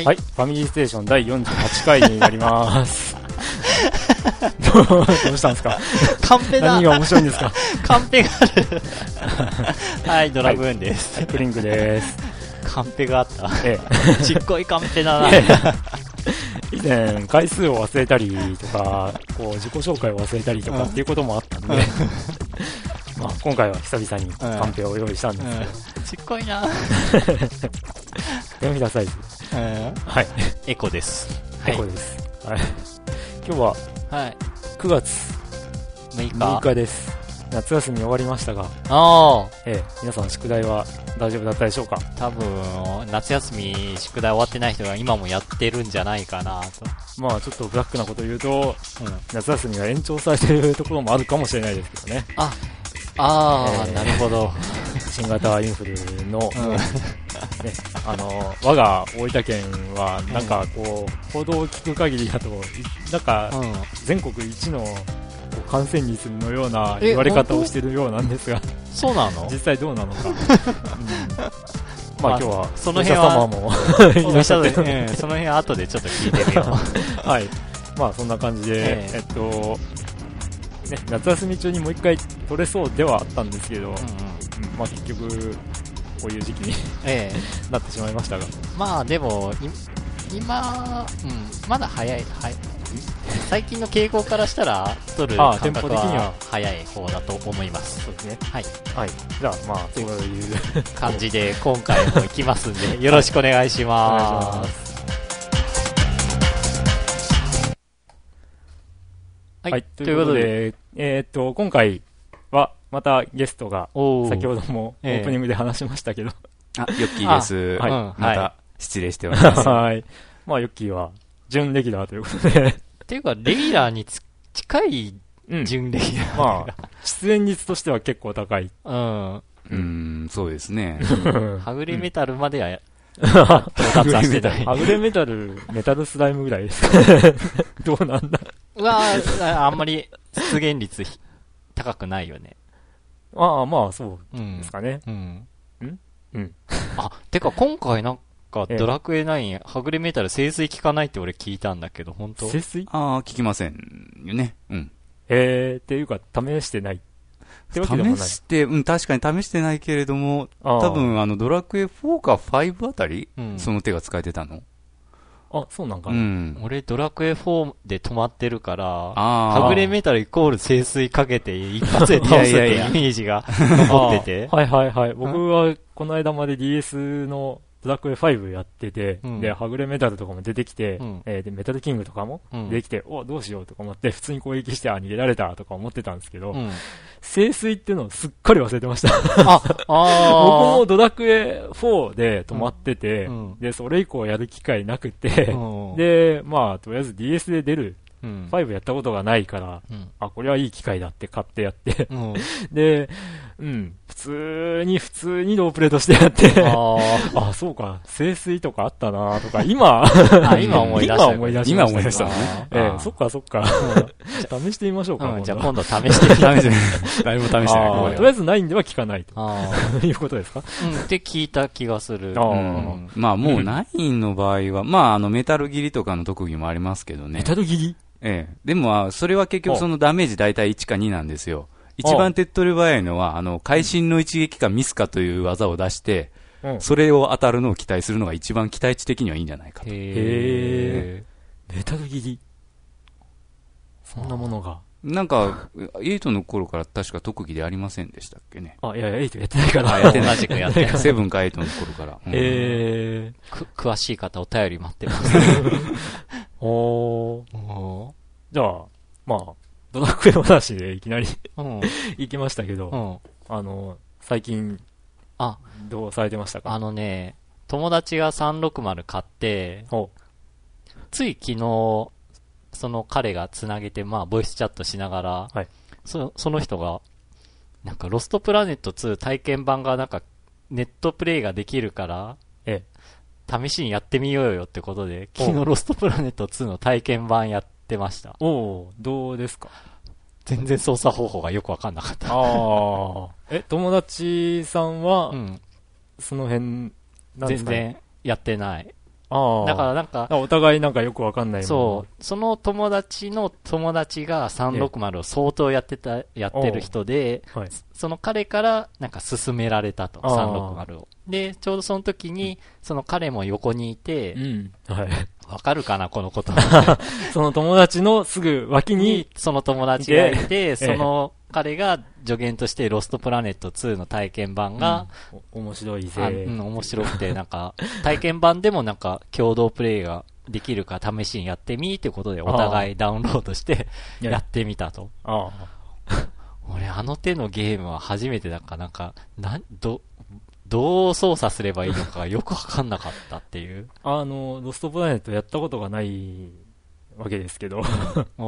はい、はい、ファミリーステーション第48回になります。どうしたんですか？カンペだ何が面白いんですか？カンペがある。はい、ドラグーンです。はい、クリンクです。カンペがあった。ええ。ちっこいカンペだな。以前、回数を忘れたりとか、こう、自己紹介を忘れたりとかっていうこともあったんで、まあ、今回は久々にカンペを用意したんですけど、うん、ちっこいな手のひらサイズ。はい。エコです。エコです。はい。今日は、はい。9月6日。6日です。夏休み終わりましたが、ああ。ええ、皆さん宿題は大丈夫だったでしょうか？多分、夏休み宿題終わってない人が今もやってるんじゃないかなと。まあちょっとブラックなこと言うと、うん、夏休みが延長されてるところもあるかもしれないですけどね。あ、ああ、えー、なるほど。新型インフルの、うん、ね、あの、我が大分県は、なんかこう、報道を聞く限りだと、なんか、全国一の感染率のような言われ方をしてるようなんですが、そうなの？実際どうなのか。うん、まあ今日は、その辺は、様もいらっしゃって、うん、その辺は後でちょっと聞いてみよう。はい。まあそんな感じで、えー、えっと、ね、夏休み中にもう一回取れそうではあったんですけど、うんうん、まあ結局、こういう時期にええ、なってしまいましたが。まあでも、今、うん、まだ早い、はい。最近の傾向からしたら、取る感覚は早い方だと思います。そうですね。はい。はい。じゃあ、まあ、そういう感じで、今回も行きますんで、よろしくお願いします。お願いします。はい、はい、ということで、えー、っと、今回は、またゲストが、先ほどもオープニングで話しましたけど。あ、ヨッキーです。はい。また、失礼しております。はい。まあ、ヨッキーは、準レギュラーということで。っていうか、レギュラーに近い準レギュラー、まあ、出演率としては結構高い。うん。うん、そうですね。はぐれメタルまでは、はしてない。はぐれメタル、メタルスライムぐらいですか？どうなんだ？うわあんまり出現率高くないよね。ああ、まあ、そうですかね。うん。うんうん？あ、てか今回なんか、ドラクエ9、はぐれメタル清水効かないって俺聞いたんだけど、本当？清水？ああ、効きませんよね。うん。えー、っていうか、試してない。試して、うん、確かに試してないけれども、多分あの、ドラクエ4か5あたり、うん、その手が使えてたの。あ、そうなんかな、うん、俺、ドラクエ4で止まってるから、はぐれメタルイコール清水かけて一発で倒すってイメージが残ってて。はいはいはい。僕はこの間まで DS のドラクエ5やってて、うん、で、はぐれメタルとかも出てきて、うん、えー、で、メタルキングとかも出てきて、うん、お、どうしようとか思って、普通に攻撃して、あ、逃げられたとか思ってたんですけど、うん、清水っていうのをすっかり忘れてました。あ、あ僕もドラクエ4で止まってて、で、それ以降やる機会なくて、で、まあ、とりあえず DS で出るうん、5やったことがないから、うん、あ、これはいい機会だって買ってやって、うん、で、うん、普通に、普通にロープレートしてやって、ああ、そうか、清水とかあったなとか、今、今思い出した。今思い出した。今思い出したね。ええ、そっかそっか。試してみましょうか。じゃあ今度試してみ 試して誰も試してない。とりあえずないんでは聞かないと。いうことですか？うん、って聞いた気がする。まあもう9の場合は、まああのメタル切りとかの特技もありますけどね。メタル切り？ええ。でも、それは結局そのダメージ大体1か2なんですよ。一番手っ取り早いのは、あの、会心の一撃かミスかという技を出して、うん、それを当たるのを期待するのが一番期待値的にはいいんじゃないかと。へえ。メタル切りそんなものが。なんか、8の頃から確か特技でありませんでしたっけね。あ、いやいや、8やってないから。あ、やってない。同じくやってない。セブンか8の頃から。うん、えー、詳しい方お便り待ってます。おー。じゃあ、まあ、ドラクエの話でいきなりうん、行きましたけど、うん、あの、最近、あ、どうされてましたか？あのね、友達が360買って、つい昨日、その彼がつなげて、まあ、ボイスチャットしながら、はい、そその人が、なんか、ロストプラネット2体験版がなんか、ネットプレイができるから、ええ、試しにやってみようよってことで、昨日ロストプラネット2の体験版やってました。おおどうですか？全然操作方法がよくわかんなかった。ああ。え、友達さんは、うん、その辺、全然やってない。ああ。だからなんか、お互いなんかよくわかんないそう。その友達の友達が360を相当やってた、やってる人で、はい、その彼からなんか勧められたと、360を。で、ちょうどその時に、その彼も横にいて、うん。はい。わかるかな、このこと。その友達のすぐ脇に、その友達がいて、その彼が助言としてロストプラネット2の体験版が、うん、面白いぜ。うん、面白くて、なんか、体験版でもなんか共同プレイができるか試しにやってみってことでお互いダウンロードしてやってみたと。俺あの手のゲームは初めてだからなんか、な、ど、どう操作すればいいのかよくわかんなかったっていう。あの、ロストプラネットやったことがないわけですけど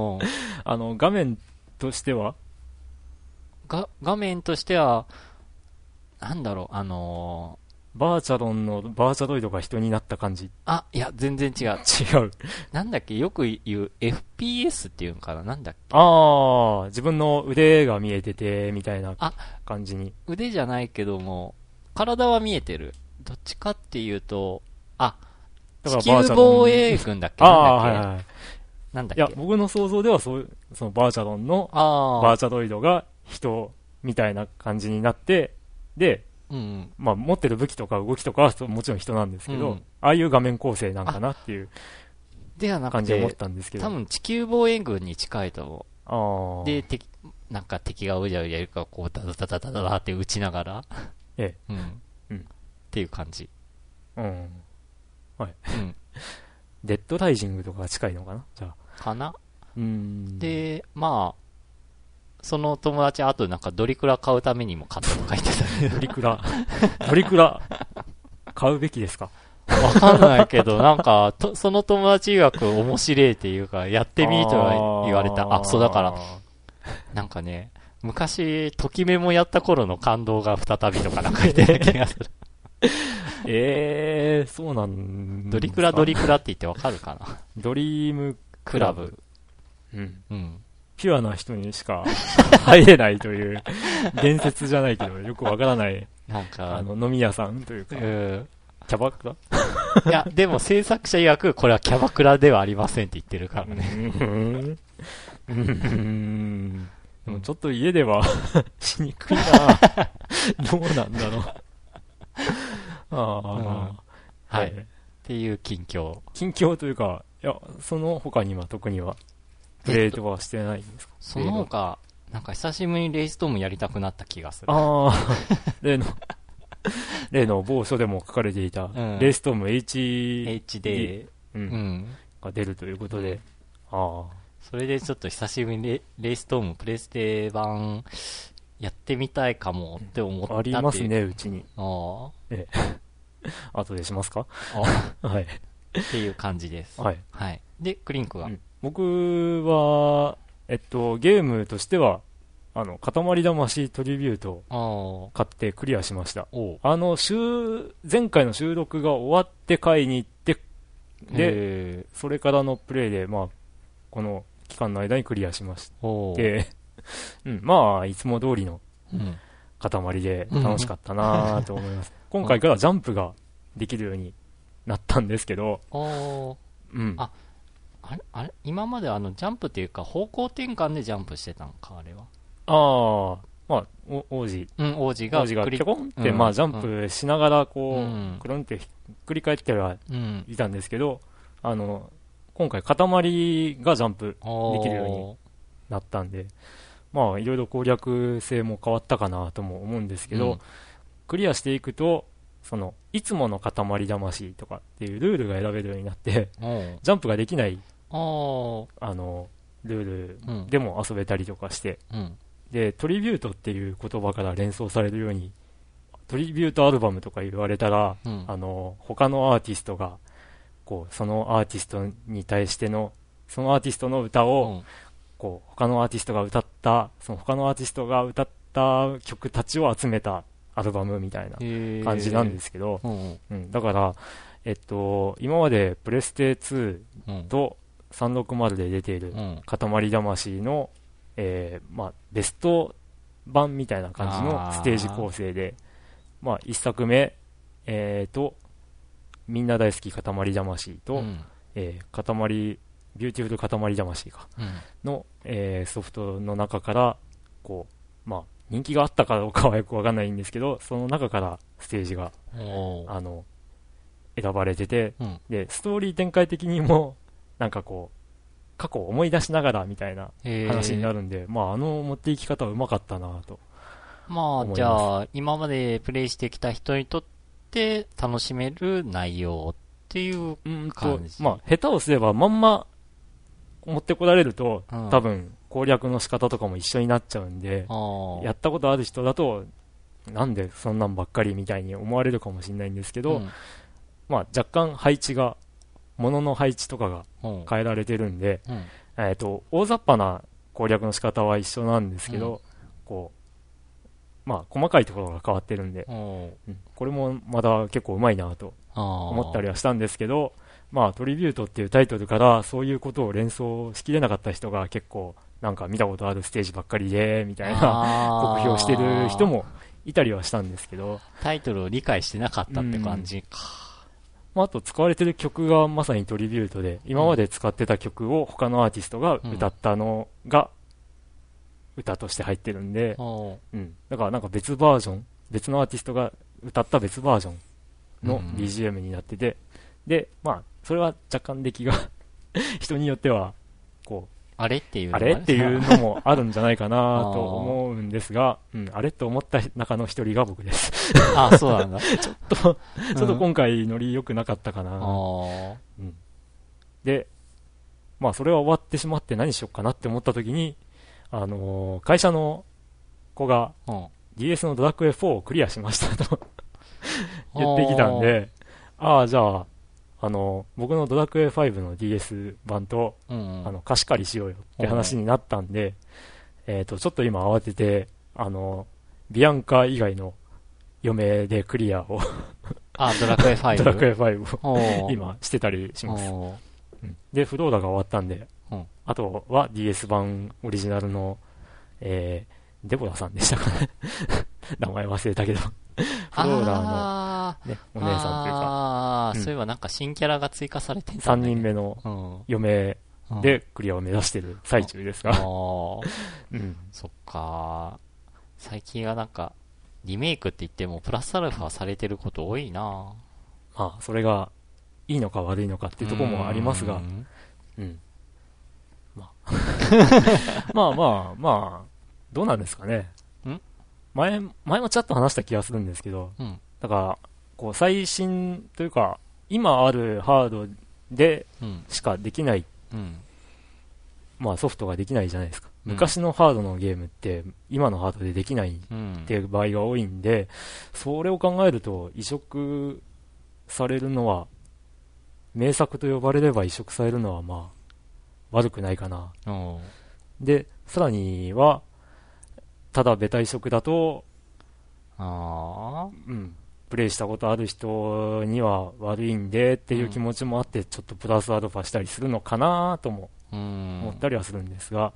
あの、画面としては？が、画面としては、なんだろう、あのー、バーチャロンのバーチャロイドが人になった感じ？あ、いや、全然違う。違う。なんだっけ、よく言う FPS っていうのかな？なんだっけ？ああ、自分の腕が見えてて、みたいな感じに。腕じゃないけども、体は見えてる。どっちかっていうと、あ、地球防衛軍だっけ？ああ、はいはい。なんだっけ？いや、僕の想像ではそういう、そのバーチャロンの、バーチャロイドが人みたいな感じになって、で、うん、まあ持ってる武器とか動きとかはもちろん人なんですけど、うん、ああいう画面構成なんかなっていうではなくて感じで思ったんですけど。多分地球防衛軍に近いと思う。で、敵、なんか敵がうじゃうじゃいるかこうダダダダダダって撃ちながら、ええ。うん。うん。っていう感じ。うん。はい。うん。デッドライジングとかが近いのかな？じゃあ。かな？うん。で、まあ、その友達あとなんかドリクラ買うためにも買ったとか言ってた。ドリクラ。ドリクラ、買うべきですか？わかんないけど、なんか、と、その友達曰く面白いっていうか、やってみとは言われた。あ、そうだから、なんかね、昔、ときめもやった頃の感動が再びとかなんか言ってる気がする。え えー、そうなんドリクラドリクラって言ってわかるかな？ドリームクラブ。うん。うん。ピュアな人にしか 入れないという、伝説じゃないけど、よくわからない。なんか、あの、飲み屋さんというか、キャバクラ？いや、でも制作者曰く、これはキャバクラではありませんって言ってるからね。うん。でもちょっと家では しにくいな。どうなんだろう。ああ、うん、はい。っていう近況。近況というか、いや、その他には特には、プレイとはしてないんですか？その他、なんか久しぶりにレイストームやりたくなった気がする。ああ、例の、例の某書でも書かれていた、レイストーム HD、うん、が出るということで、ああ。それでちょっと久しぶりにレレイストームプレステ版やってみたいかもって思ったありますね、うちに。ああ。ええ。後でしますか？あ はい。っていう感じです。はい。はい。で、クリンクは、うん、僕は、えっと、ゲームとしては、あの、塊魂トリビュートを買ってクリアしました。あの、週、前回の収録が終わって買いに行って、で、それからのプレイで、まあ、この期間の間にクリアしまして、うん、まあ、いつも通りの塊で楽しかったなと思います。今回からジャンプができるようになったんですけど、うん。あ、あれ、あれ？今まであの、ジャンプっていうか、方向転換でジャンプしてたのか、あれは？ああ、まあ、王子。うん、王子が。王子がピョコンって、うん、まあ、ジャンプしながら、こう、うん、くるんってひっくり返ってはいたんですけど、あの、今回、塊がジャンプできるようになったんで、まあ、いろいろ攻略性も変わったかなとも思うんですけど、うん、クリアしていくと、その、いつもの塊魂とかっていうルールが選べるようになって ジャンプができない、あの、ルールでも遊べたりとかして、うん、で、トリビュートっていう言葉から連想されるように、トリビュートアルバムとか言われたら、うん、あの、他のアーティストが、こう、そのアーティストに対しての、そのアーティストの歌を、こう、他のアーティストが歌った、その他のアーティストが歌った曲たちを集めたアルバムみたいな感じなんですけど、うん、だから、えっと、今までプレステ2と360で出ている塊魂の、えー、まあ、ベスト版みたいな感じのステージ構成で、まあ、1作目、えーと、みんな大好き塊魂と、うん、えー、塊、ビューティフル塊魂か、うん、の、えー、ソフトの中から、こう、まあ、人気があったかどうかはよくわかんないんですけど、その中からステージが、あの、選ばれてて、うん、で、ストーリー展開的にも、なんかこう、過去を思い出しながらみたいな話になるんで、まあ、あの持っていき方はうまかったなと。まあ、じゃあ、今までプレイしてきた人にとって楽しめる内容っていう感じ。まあ、下手をすればまんま持ってこられると、うん、多分攻略の仕方とかも一緒になっちゃうんで、やったことある人だと、なんでそんなんばっかりみたいに思われるかもしれないんですけど、うん、まあ若干配置が、物の配置とかが変えられてるんで、うん、えっ、と、大雑把な攻略の仕方は一緒なんですけど、こう、まあ細かいところが変わってるんで、これもまだ結構うまいなと思ったりはしたんですけど、まあトリビュートっていうタイトルからそういうことを連想しきれなかった人が結構なんか見たことあるステージばっかりで、みたいな酷評してる人もいたりはしたんですけど。タイトルを理解してなかったって感じか。まあ、あと使われてる曲がまさにトリビュートで、今まで使ってた曲を他のアーティストが歌ったのが、歌として入ってるんで、うん。だからなんか別バージョン、別のアーティストが歌った別バージョンの BGM になってて、で、まあ、それは若干出来が 人によっては、こう、あれっていうあれっていうのもあるんじゃないかなと思うんですが、うん、あれと思った中の一人が僕です。あ、そうなんだ。ちょっと、ちょっと今回ノリ良くなかったかな。うん、で、まあそれは終わってしまって何しようかなって思った時に、あのー、会社の子が、DS のドラクエ4をクリアしましたと 言ってきたんで、ああ、じゃあ、あの、僕のドラクエ5の DS 版と、うんうん、あの、貸し借りしようよって話になったんで、えっ、ー、と、ちょっと今慌てて、あの、ビアンカ以外の嫁でクリアをあ、ドラクエ5。ドラクエ5を今してたりします。うん、で、フローダが終わったんで、うん、あとは DS 版オリジナルの、えー、デボラさんでしたかね。名前忘れたけど。フローラーの、ね、お姉さんというか。ああ、うん、そういえばなんか新キャラが追加されてた、ね、3人目の嫁でクリアを目指してる最中ですが。うん。そっか。最近はなんか、リメイクって言ってもプラスアルファされてること多いな。まあ、それがいいのか悪いのかっていうところもありますが、うん。まあ。まあまあまあ、どうなんですかね。前、前もちょっと話した気がするんですけど、うん、だから、こう、最新というか、今あるハードでしかできない、うん、まあソフトができないじゃないですか。昔のハードのゲームって今のハードでできないっていう場合が多いんで、それを考えると移植されるのは、名作と呼ばれれば移植されるのはまあ悪くないかな。で、さらには、ただベタ移植だと、あうん、プレイしたことある人には悪いんでっていう気持ちもあって、ちょっとプラスアルファしたりするのかなとも思ったりはするんですが、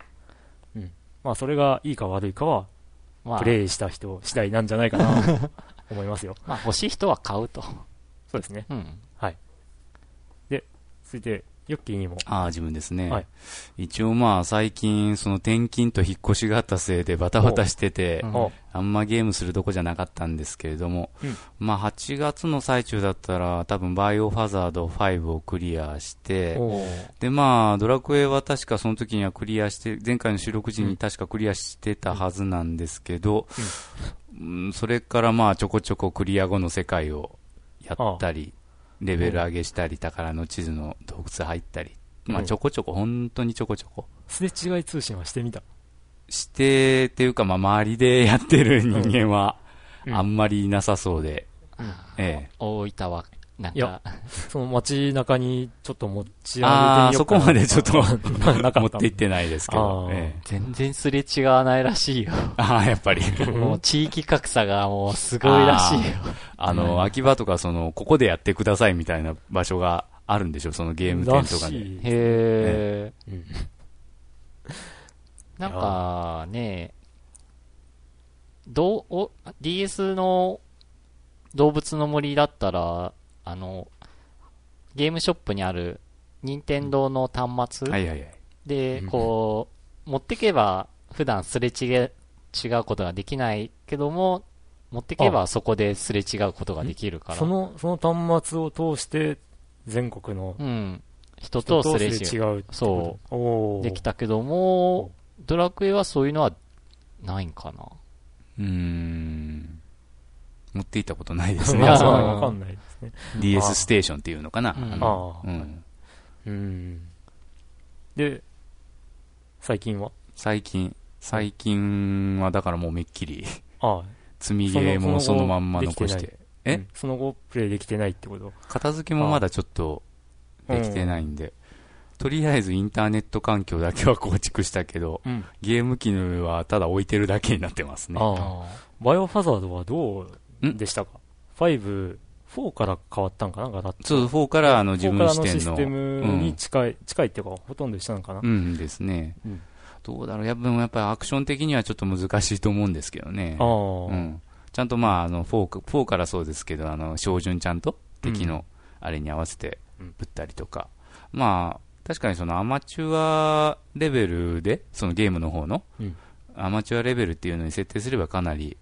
うん、まあそれがいいか悪いかは、プレイした人次第なんじゃないかなと思いますよ。まあ欲しい人は買うと。そうですね。うん、はい。で、続いて、ヨッキーにも。ああ、自分ですね。はい。一応まあ最近、その転勤と引っ越しがあったせいでバタバタしてて、あんまゲームするとこじゃなかったんですけれども、うん、まあ8月の最中だったら多分バイオファザード5をクリアして、でまあドラクエは確かその時にはクリアして、前回の収録時に確かクリアしてたはずなんですけど、うん、それからまあちょこちょこクリア後の世界をやったり、レベル上げしたり、宝の地図の洞窟入ったり、まあちょこちょこ、本当にちょこちょこ。すれ違い通信はしてみた？して、っていうか、まあ周りでやってる人間は、あんまりいなさそうで、ええ。大分はなんか、その街中にちょっと持ち上げてみようかな。そこまでちょっと 持っていってないですけど。ええ、全然すれ違わないらしいよ。ああ、やっぱり。もう地域格差がもうすごいらしいよ。あの、秋葉とかその、ここでやってくださいみたいな場所があるんでしょ、そのゲーム店とかで。へえ、ね、なんかね、どう、お、DS の動物の森だったら、あの、ゲームショップにある、任天堂の端末、はいはいはい、で、こう、持ってけば、普段すれ違うことができないけども、持ってけばそこですれ違うことができるから。その、その端末を通して、全国の、うん。人とすれ違う。そう。できたけども、ドラクエはそういうのはないんかな。うーん。持っていったことないですね。わかんないですね。DS ステーションっていうのかな。ああ。うん。うん。で、最近は？最近。最近はだからもうめっきり。ああ。積みゲーもそのまんま残して。え、その後プレイできてないってこと？片付けもまだちょっとできてないんで。とりあえずインターネット環境だけは構築したけど、うん、ゲーム機の上はただ置いてるだけになってますね。バイオハザードはどうでしたか ?5、4から変わったんかなガラッそう、4からあの自分視点の。システムに近い、うん、近いっていうか、ほとんど一緒なのかな。うん。ですね。うん、どうだろう。やっぱ、やっぱりアクション的にはちょっと難しいと思うんですけどね。うん、ちゃんとまあ、あの、4、4からそうですけど、あの、照準ちゃんと敵のあれに合わせてぶったりとか。まあ、確かにそのアマチュアレベルで、そのゲームの方の、アマチュアレベルっていうのに設定すればかなり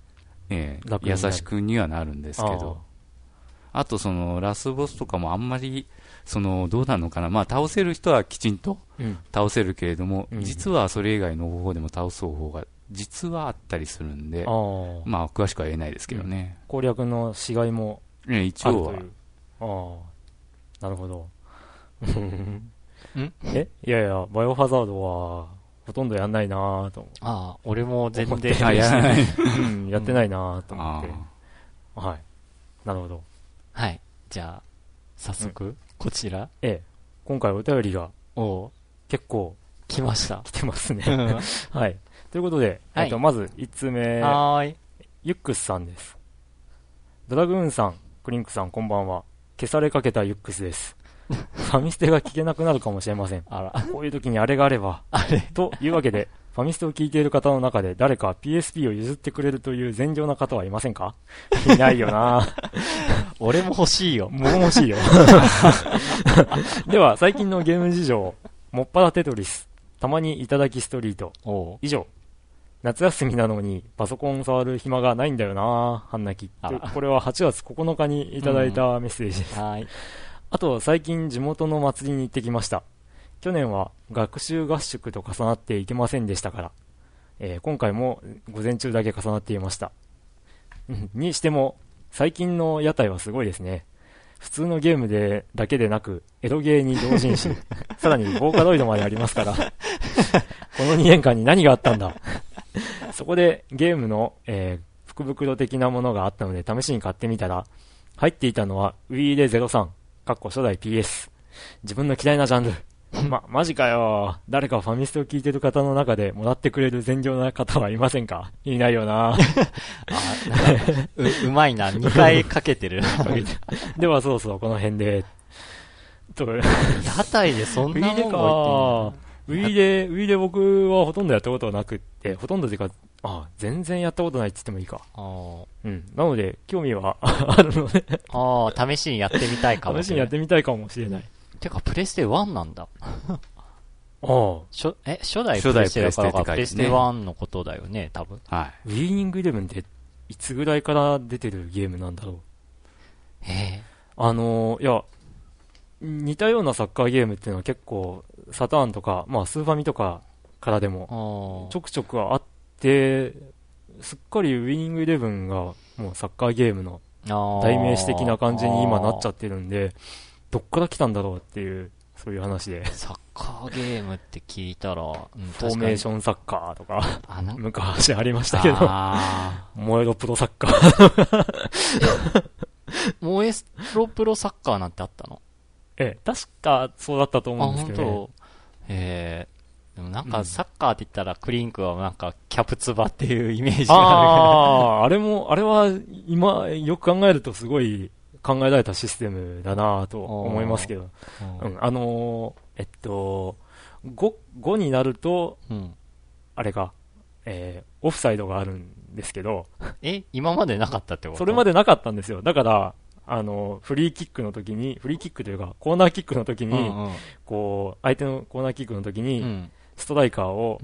えー、優しくにはなるんですけど、あとそのラスボスとかもあんまり、そのどうなのかな、まあ、倒せる人はきちんと倒せるけれども、うん、実はそれ以外の方法でも倒す方法が実はあったりするんで、まあ、詳しくは言えないですけどね。うん、攻略のしがいもあるという、一応は。ああ、なるほど。え？いやいや、バイオハザードは、ほとんどやんないなぁと。ああ、俺も全然。やらない。うん、やってないなぁと思って。はい。なるほど。はい。じゃあ、早速、こちら。ええ。今回お便りが、お結構、来ました。来てますね。はい。ということで、えっと、まず、1つ目。はい。ユックスさんです。ドラグーンさん、クリンクさん、こんばんは。消されかけたユックスです。ファミステが聞けなくなるかもしれません。あら。こういう時にあれがあれば。あれというわけで、ファミステを聞いている方の中で誰か PSP を譲ってくれるという善良な方はいませんか？いないよな 俺も欲しいよ。僕も欲しいよ。では、最近のゲーム事情。もっぱらテトリス。たまにいただきストリート。以上。夏休みなのにパソコン触る暇がないんだよな半泣き。これは8月9日にいただいたメッセージです。うん、はい。あと、最近地元の祭りに行ってきました。去年は学習合宿と重なっていけませんでしたから、えー、今回も午前中だけ重なっていました。にしても、最近の屋台はすごいですね。普通のゲームでだけでなく、エロゲーに同人誌、さらにボーカロイドまでありますから、この2年間に何があったんだ。そこでゲームの、えー、福袋的なものがあったので試しに買ってみたら、入っていたのは Wii で03、かっこ初代 PS。自分の嫌いなジャンル。ま、マジかよ。誰かファミストを聞いてる方の中でもらってくれる善良な方はいませんか？いないよな あう、うまいな。2回かけてる。ではそろそろこの辺で。と屋台でそんなもんか。ウィーで、ウィーで僕はほとんどやったことはなくって、ほとんどというか、あ全然やったことないって言ってもいいか。あうん。なので、興味はあるのでああ、試しにやってみたいかもしれない。試しにやってみたいかもしれない。てか、プレステ1なんだ。ああ。初、え、初代プレステだからプレステ1のことだよね、多分。はい。ウィーニングイレブンっていつぐらいから出てるゲームなんだろう？へえ。あのー、いや、似たようなサッカーゲームっていうのは結構、サターンとか、まあ、スーファミとかからでも、ちょくちょくあっで、すっかりウィニングイレブンがもうサッカーゲームの代名詞的な感じに今なっちゃってるんで、どっから来たんだろうっていう、そういう話で。サッカーゲームって聞いたら、うん、フォーメーションサッカーとか、昔ありましたけど、燃えろプロサッカー。燃えろプロサッカーなんてあったの？ええ、確かそうだったと思うんですけど、ね、え。でもなんかサッカーって言ったらクリンクはなんかキャプツバっていうイメージがあるああ、あれも、あれは今よく考えるとすごい考えられたシステムだなと思いますけど。うん、あのー、えっと、5、5になると、うん、あれか、えー、オフサイドがあるんですけど。え？今までなかったってこと？それまでなかったんですよ。だから、あの、フリーキックの時に、フリーキックというか、コーナーキックの時に、うんうん、こう、相手のコーナーキックの時に、ストライカーを、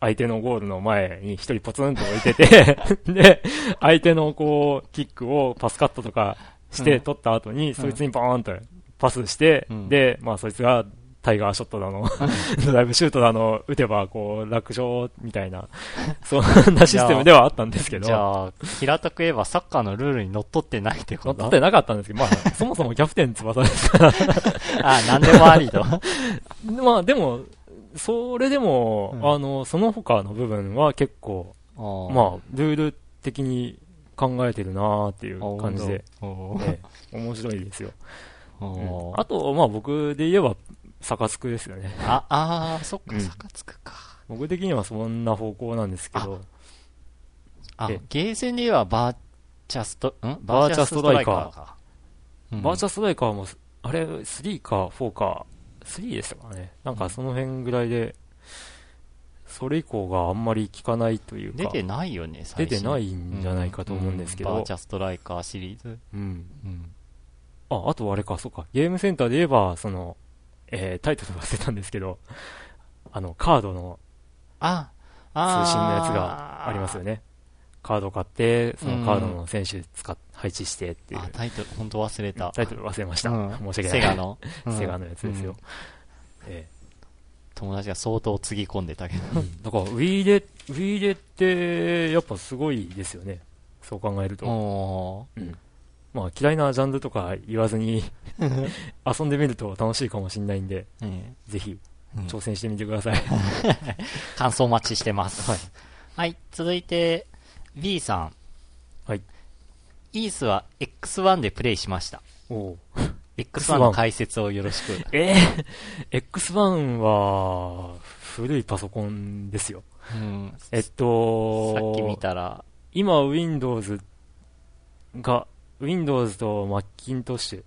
相手のゴールの前に一人ポツンと置いててで、相手のこう、キックをパスカットとかして取った後に、そいつにボーンとパスして、で、まあそいつがタイガーショットだの、ド ライブシュートだの、打てば、こう、楽勝みたいな、そんなシステムではあったんですけど。じゃあ、平たく言えばサッカーのルールに乗っ取ってないってこと？乗っ取ってなかったんですけど、まあ、そもそもキャプテン翼ですから。あ、なんでもありと。まあ、でも、それでも、うん、あの、その他の部分は結構、あまあ、ルール的に考えてるなーっていう感じで、ね、面白いですよ。うん、あと、まあ僕で言えば、サカツクですよね。あ、あそっか、サカツクか。僕的にはそんな方向なんですけど。あ、ゲーセンで言えばバーチャスト、ん？バーチャストライカー。バーチャストライカーも、あれ、3か4か、3でしたかね。なんかその辺ぐらいで、それ以降があんまり聞かないというか。出てないよね、出てないんじゃないかと思うんですけど。バーチャストライカーシリーズ。うん。うん。あ、あとあれか、そうか。ゲームセンターで言えば、その、えー、タイトル忘れたんですけど、あの、カードの、あ、通信のやつがありますよね。カード買って、そのカードの選手使っ、配置してっていう。タイトル、本当忘れた。タイトル忘れました。うん、申し訳ない。セガの。セガのやつですよ。ええ友達が相当つぎ込んでたけど。だから、ウィーレ、ウィーレって、やっぱすごいですよね。そう考えると。うん。まあ、嫌いなジャンルとか言わずに 遊んでみると楽しいかもしれないんで、うん、ぜひ、挑戦してみてください 感想待ちしてます。はい。はい、続いて、B さん。はい。イースは X1 でプレイしました。お X1 の解説をよろしく。えー、X1 は、古いパソコンですよ。うん、えっと、さっき見たら、今 Windows が、Windows と Macintosh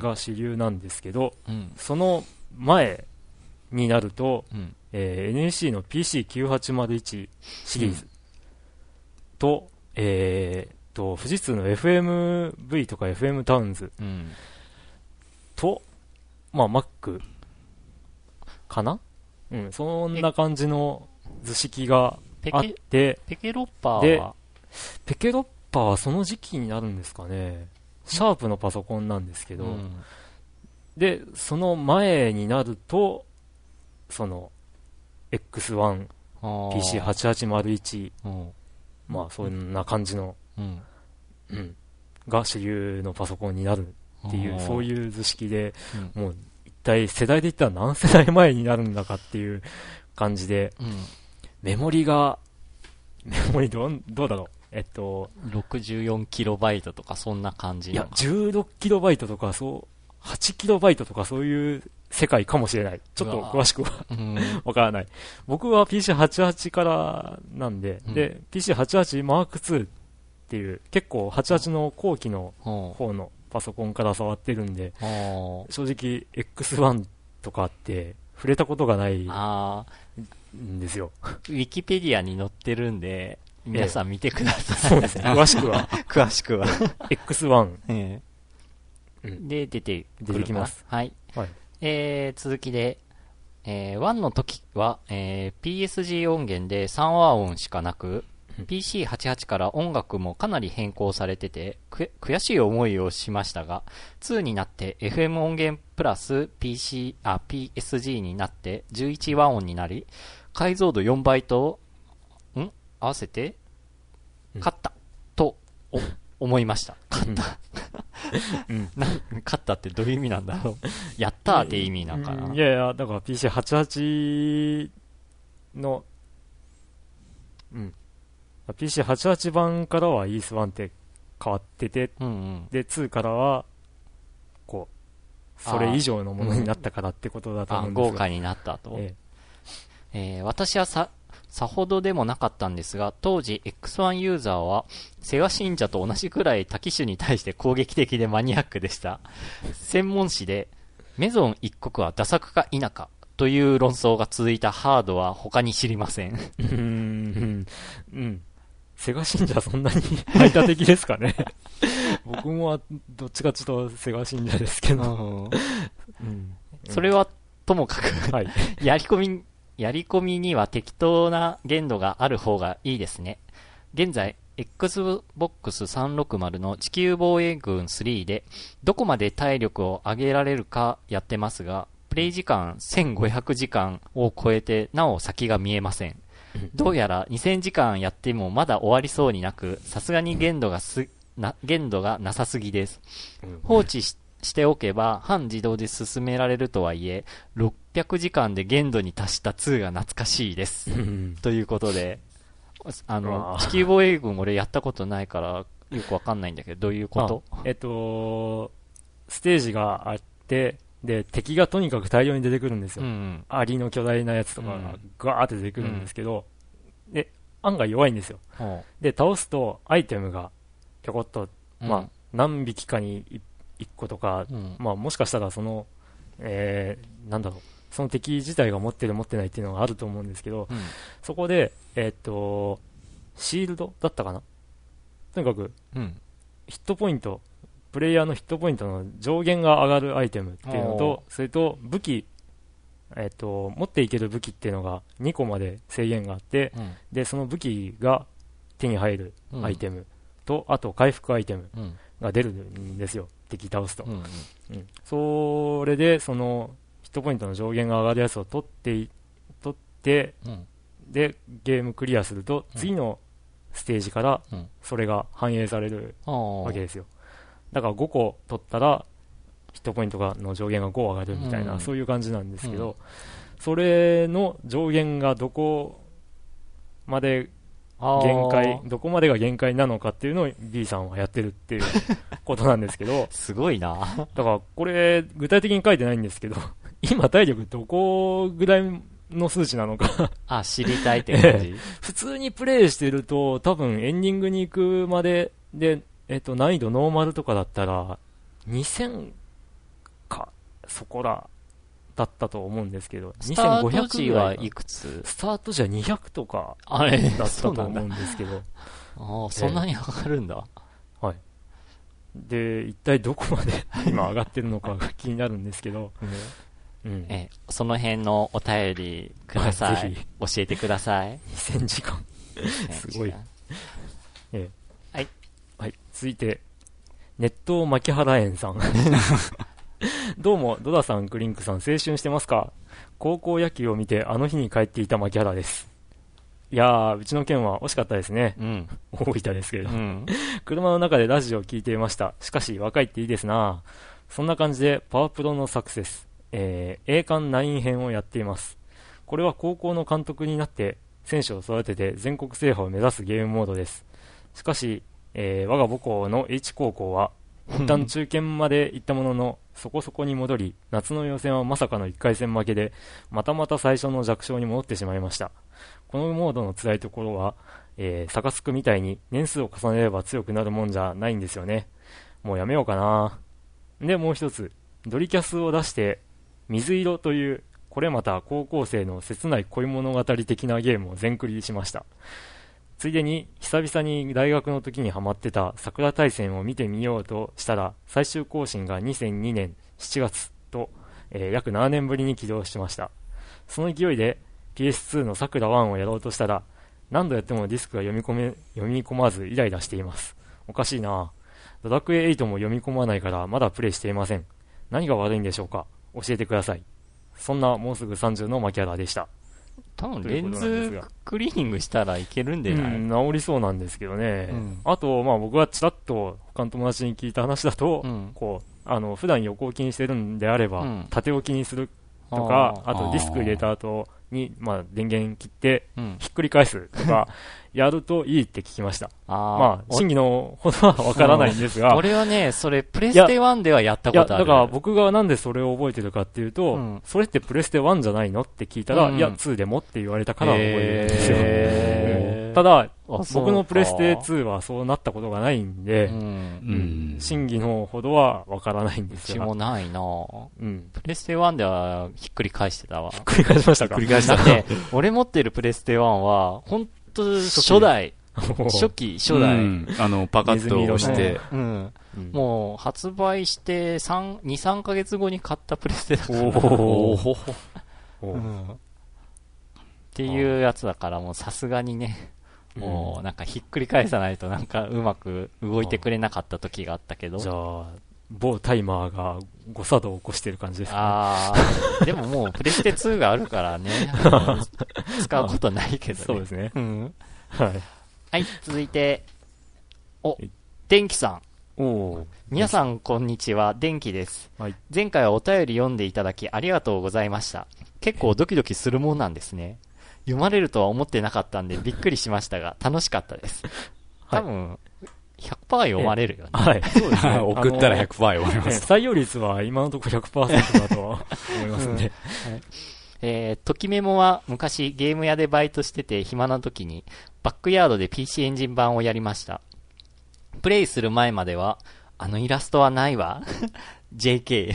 が主流なんですけど、うん、その前になると、うん、えー、NEC の PC9801 シリーズ。と、えー、と、富士通の FMV とか FM タウンズと、まあ Mac かな？うん、そんな感じの図式があって、ペケロッパーは？ペケロッパーはその時期になるんですかね。シャープのパソコンなんですけど、うん、で、その前になると、その、X1、PC8801、まあそんな感じの、うん、うん、が主流のパソコンになるっていう、そういう図式で、うん、もう一体世代で言ったら何世代前になるんだかっていう感じで、うん、メモリが、メモリどどうだろう？えっと、64キロバイトとかそんな感じいや、16キロバイトとか、そう、8キロバイトとかそういう世界かもしれない。ちょっと詳しくは わからない。僕は PC88 からなんで、うん、で、PC88 マーク2っていう、結構88の後期の方のパソコンから触ってるんで、正直 X1 とかって触れたことがないんですよ。ウィキペディアに載ってるんで、皆さん見てください。そうですね。詳しくは。詳しくは。X1。えー、で、出て出てきます。はい。はい、えー、続きで、えー、1の時は、えー、PSG 音源で3和音しかなく、PC88 から音楽もかなり変更されてて、悔しい思いをしましたが、2になって FM 音源プラス PC、あ、PSG になって11和音になり、解像度4倍と合わせて、勝った、と、思いました。勝った。うん、な勝ったってどういう意味なんだろう。やったーって意味なんかな。いやいや、だから PC88 の、うん。PC88 版からは ES1 って変わってて、うんうん、で、2からは、こう、それ以上のものになったからってことだと思うんです豪華になったと。えええー、私はさ、さほどでもなかったんですが、当時 X1 ユーザーは、セガ信者と同じくらい多機種に対して攻撃的でマニアックでした。専門誌で、メゾン一国はダ作か否かという論争が続いたハードは他に知りません。うん。うん。セガ信者そんなに 排他的ですかね 僕もどっちかちょっとセガ信者ですけど。うん、それはともかくはい、やり込み、やり込みには適当な限度がある方がいいですね。現在、Xbox 360の地球防衛軍3で、どこまで体力を上げられるかやってますが、プレイ時間1500時間を超えて、なお先が見えません。どうやら2000時間やってもまだ終わりそうになく、さすがに限度がす、な、限度がなさすぎです。放置ししておけば、半自動で進められるとはいえ、600時間で限度に達した2が懐かしいです。ということで、あの、地球防衛軍俺やったことないから、よくわかんないんだけど、どういうこと？えっと、ステージがあって、で、敵がとにかく大量に出てくるんですよ。うんうん、アリの巨大なやつとかがガーって出てくるんですけど、うん、で、案外弱いんですよ。で、倒すとアイテムがぴょこっと、まあ、何匹かに1個とか、まあ、もしかしたらその、えー、なんだろう、その敵自体が持ってる持ってないっていうのがあると思うんですけど、そこで、えー、っと、シールドだったかな。とにかく、ヒットポイントプレイヤーのヒットポイントの上限が上がるアイテムっていうのと、それと武器、えっ、と、持っていける武器っていうのが2個まで制限があって、うん、で、その武器が手に入るアイテムと、うん、あと回復アイテムが出るんですよ、敵倒すと。うん。それで、その、ヒットポイントの上限が上がるやつを取って、取って、で、ゲームクリアすると、次のステージからそれが反映されるわけですよ。だから5個取ったら、ヒットポイントがの上限が5上がるみたいな、うん、そういう感じなんですけど、うん、それの上限がどこまで限界、どこまでが限界なのかっていうのを B さんはやってるっていう ことなんですけど、すごいな。だからこれ、具体的に書いてないんですけど、今体力どこぐらいの数値なのか。あ、知りたいって感じ。普通にプレイしてると、多分エンディングに行くまでで、えっ、と、難易度ノーマルとかだったら、2000か、そこら、だったと思うんですけど、スタート時はいくつ？スタート時は200とかだったと思うんですけど。ああ、そんなに上がるんだ。はい。で、一体どこまで 今上がってるのかが気になるんですけど、うん、えその辺のお便りください。教えてください。2000時間。すごい。えはい。はい。続いて、熱湯牧原園さん。どうも、ドダさん、クリンクさん、青春してますか？高校野球を見て、あの日に帰っていた牧原です。いやー、うちの県は惜しかったですね。うん。大分ですけれど。うん、車の中でラジオを聞いていました。しかし、若いっていいですなそんな感じで、パワープロのサクセス、えー、栄冠9編をやっています。これは高校の監督になって、選手を育てて全国制覇を目指すゲームモードです。しかし、えー、我が母校の H 高校は、一旦中堅まで行ったものの、そこそこに戻り、夏の予選はまさかの1回戦負けで、またまた最初の弱小に戻ってしまいました。このモードの辛いところは、えー、サカスクみたいに年数を重ねれば強くなるもんじゃないんですよね。もうやめようかな。で、もう一つ、ドリキャスを出して、水色という、これまた高校生の切ない恋物語的なゲームを全クリしました。ついでに久々に大学の時にハマってた桜大戦を見てみようとしたら最終更新が2002年7月と、えー、約7年ぶりに起動しました。その勢いで PS2 の桜1をやろうとしたら何度やってもディスクが読み込め読み込まずイライラしています。おかしいな。ドラクエ8も読み込まないからまだプレイしていません。何が悪いんでしょうか？教えてください。そんなもうすぐ30のマキャラでした。多分レンズクリーニングしたらいけるんでない、うん、治りそうなんですけどね。うん、あと、まあ僕はちらっと他の友達に聞いた話だと、うん、こう、あの、普段横置きにしてるんであれば、縦置きにするとか、あとディスク入れた後に、まあ電源切って、ひっくり返すとか、やるといいって聞きました。あまあ、真偽のほどはわからないんですが。俺はね、それ、プレステ1ではやったことある。だから僕がなんでそれを覚えてるかっていうと、うん、それってプレステ1じゃないのって聞いたら、うん、いや、2でもって言われたから覚えてるんですよ。えー、ただ、僕のプレステ2はそうなったことがないんで、うん、真偽のほどはわからないんですよ。うちもないなうん。プレステ1ではひっくり返してたわ。ひっくり返しましたか？ひっくり返した。だって、俺持ってるプレステ1は、本当初代、初期、初代、うん、あの、パカッと押して、うん、もう、発売して3、2、3ヶ月後に買ったプレステだから。お うん、っていうやつだから、もうさすがにね、もうなんかひっくり返さないとなんかうまく動いてくれなかった時があったけど。じゃあ、某タイマーが誤作動を起こしてる感じですね。ああ、でももうプレステ2があるからね、使うことないけどね。そうですね。うん。はい。はい、続いて、お、電気さん。お皆さん、こんにちは。電気です。はい。前回はお便り読んでいただきありがとうございました。結構ドキドキするもんなんですね。読まれるとは思ってなかったんでびっくりしましたが、楽しかったです。多分、100%読まれるよね。はい。そうですね。送ったら100%読まれます。採用率は今のところ100%だとは思いますね。はい えー、ときメモは昔ゲーム屋でバイトしてて暇な時にバックヤードで PC エンジン版をやりました。プレイする前までは、あのイラストはないわ。JK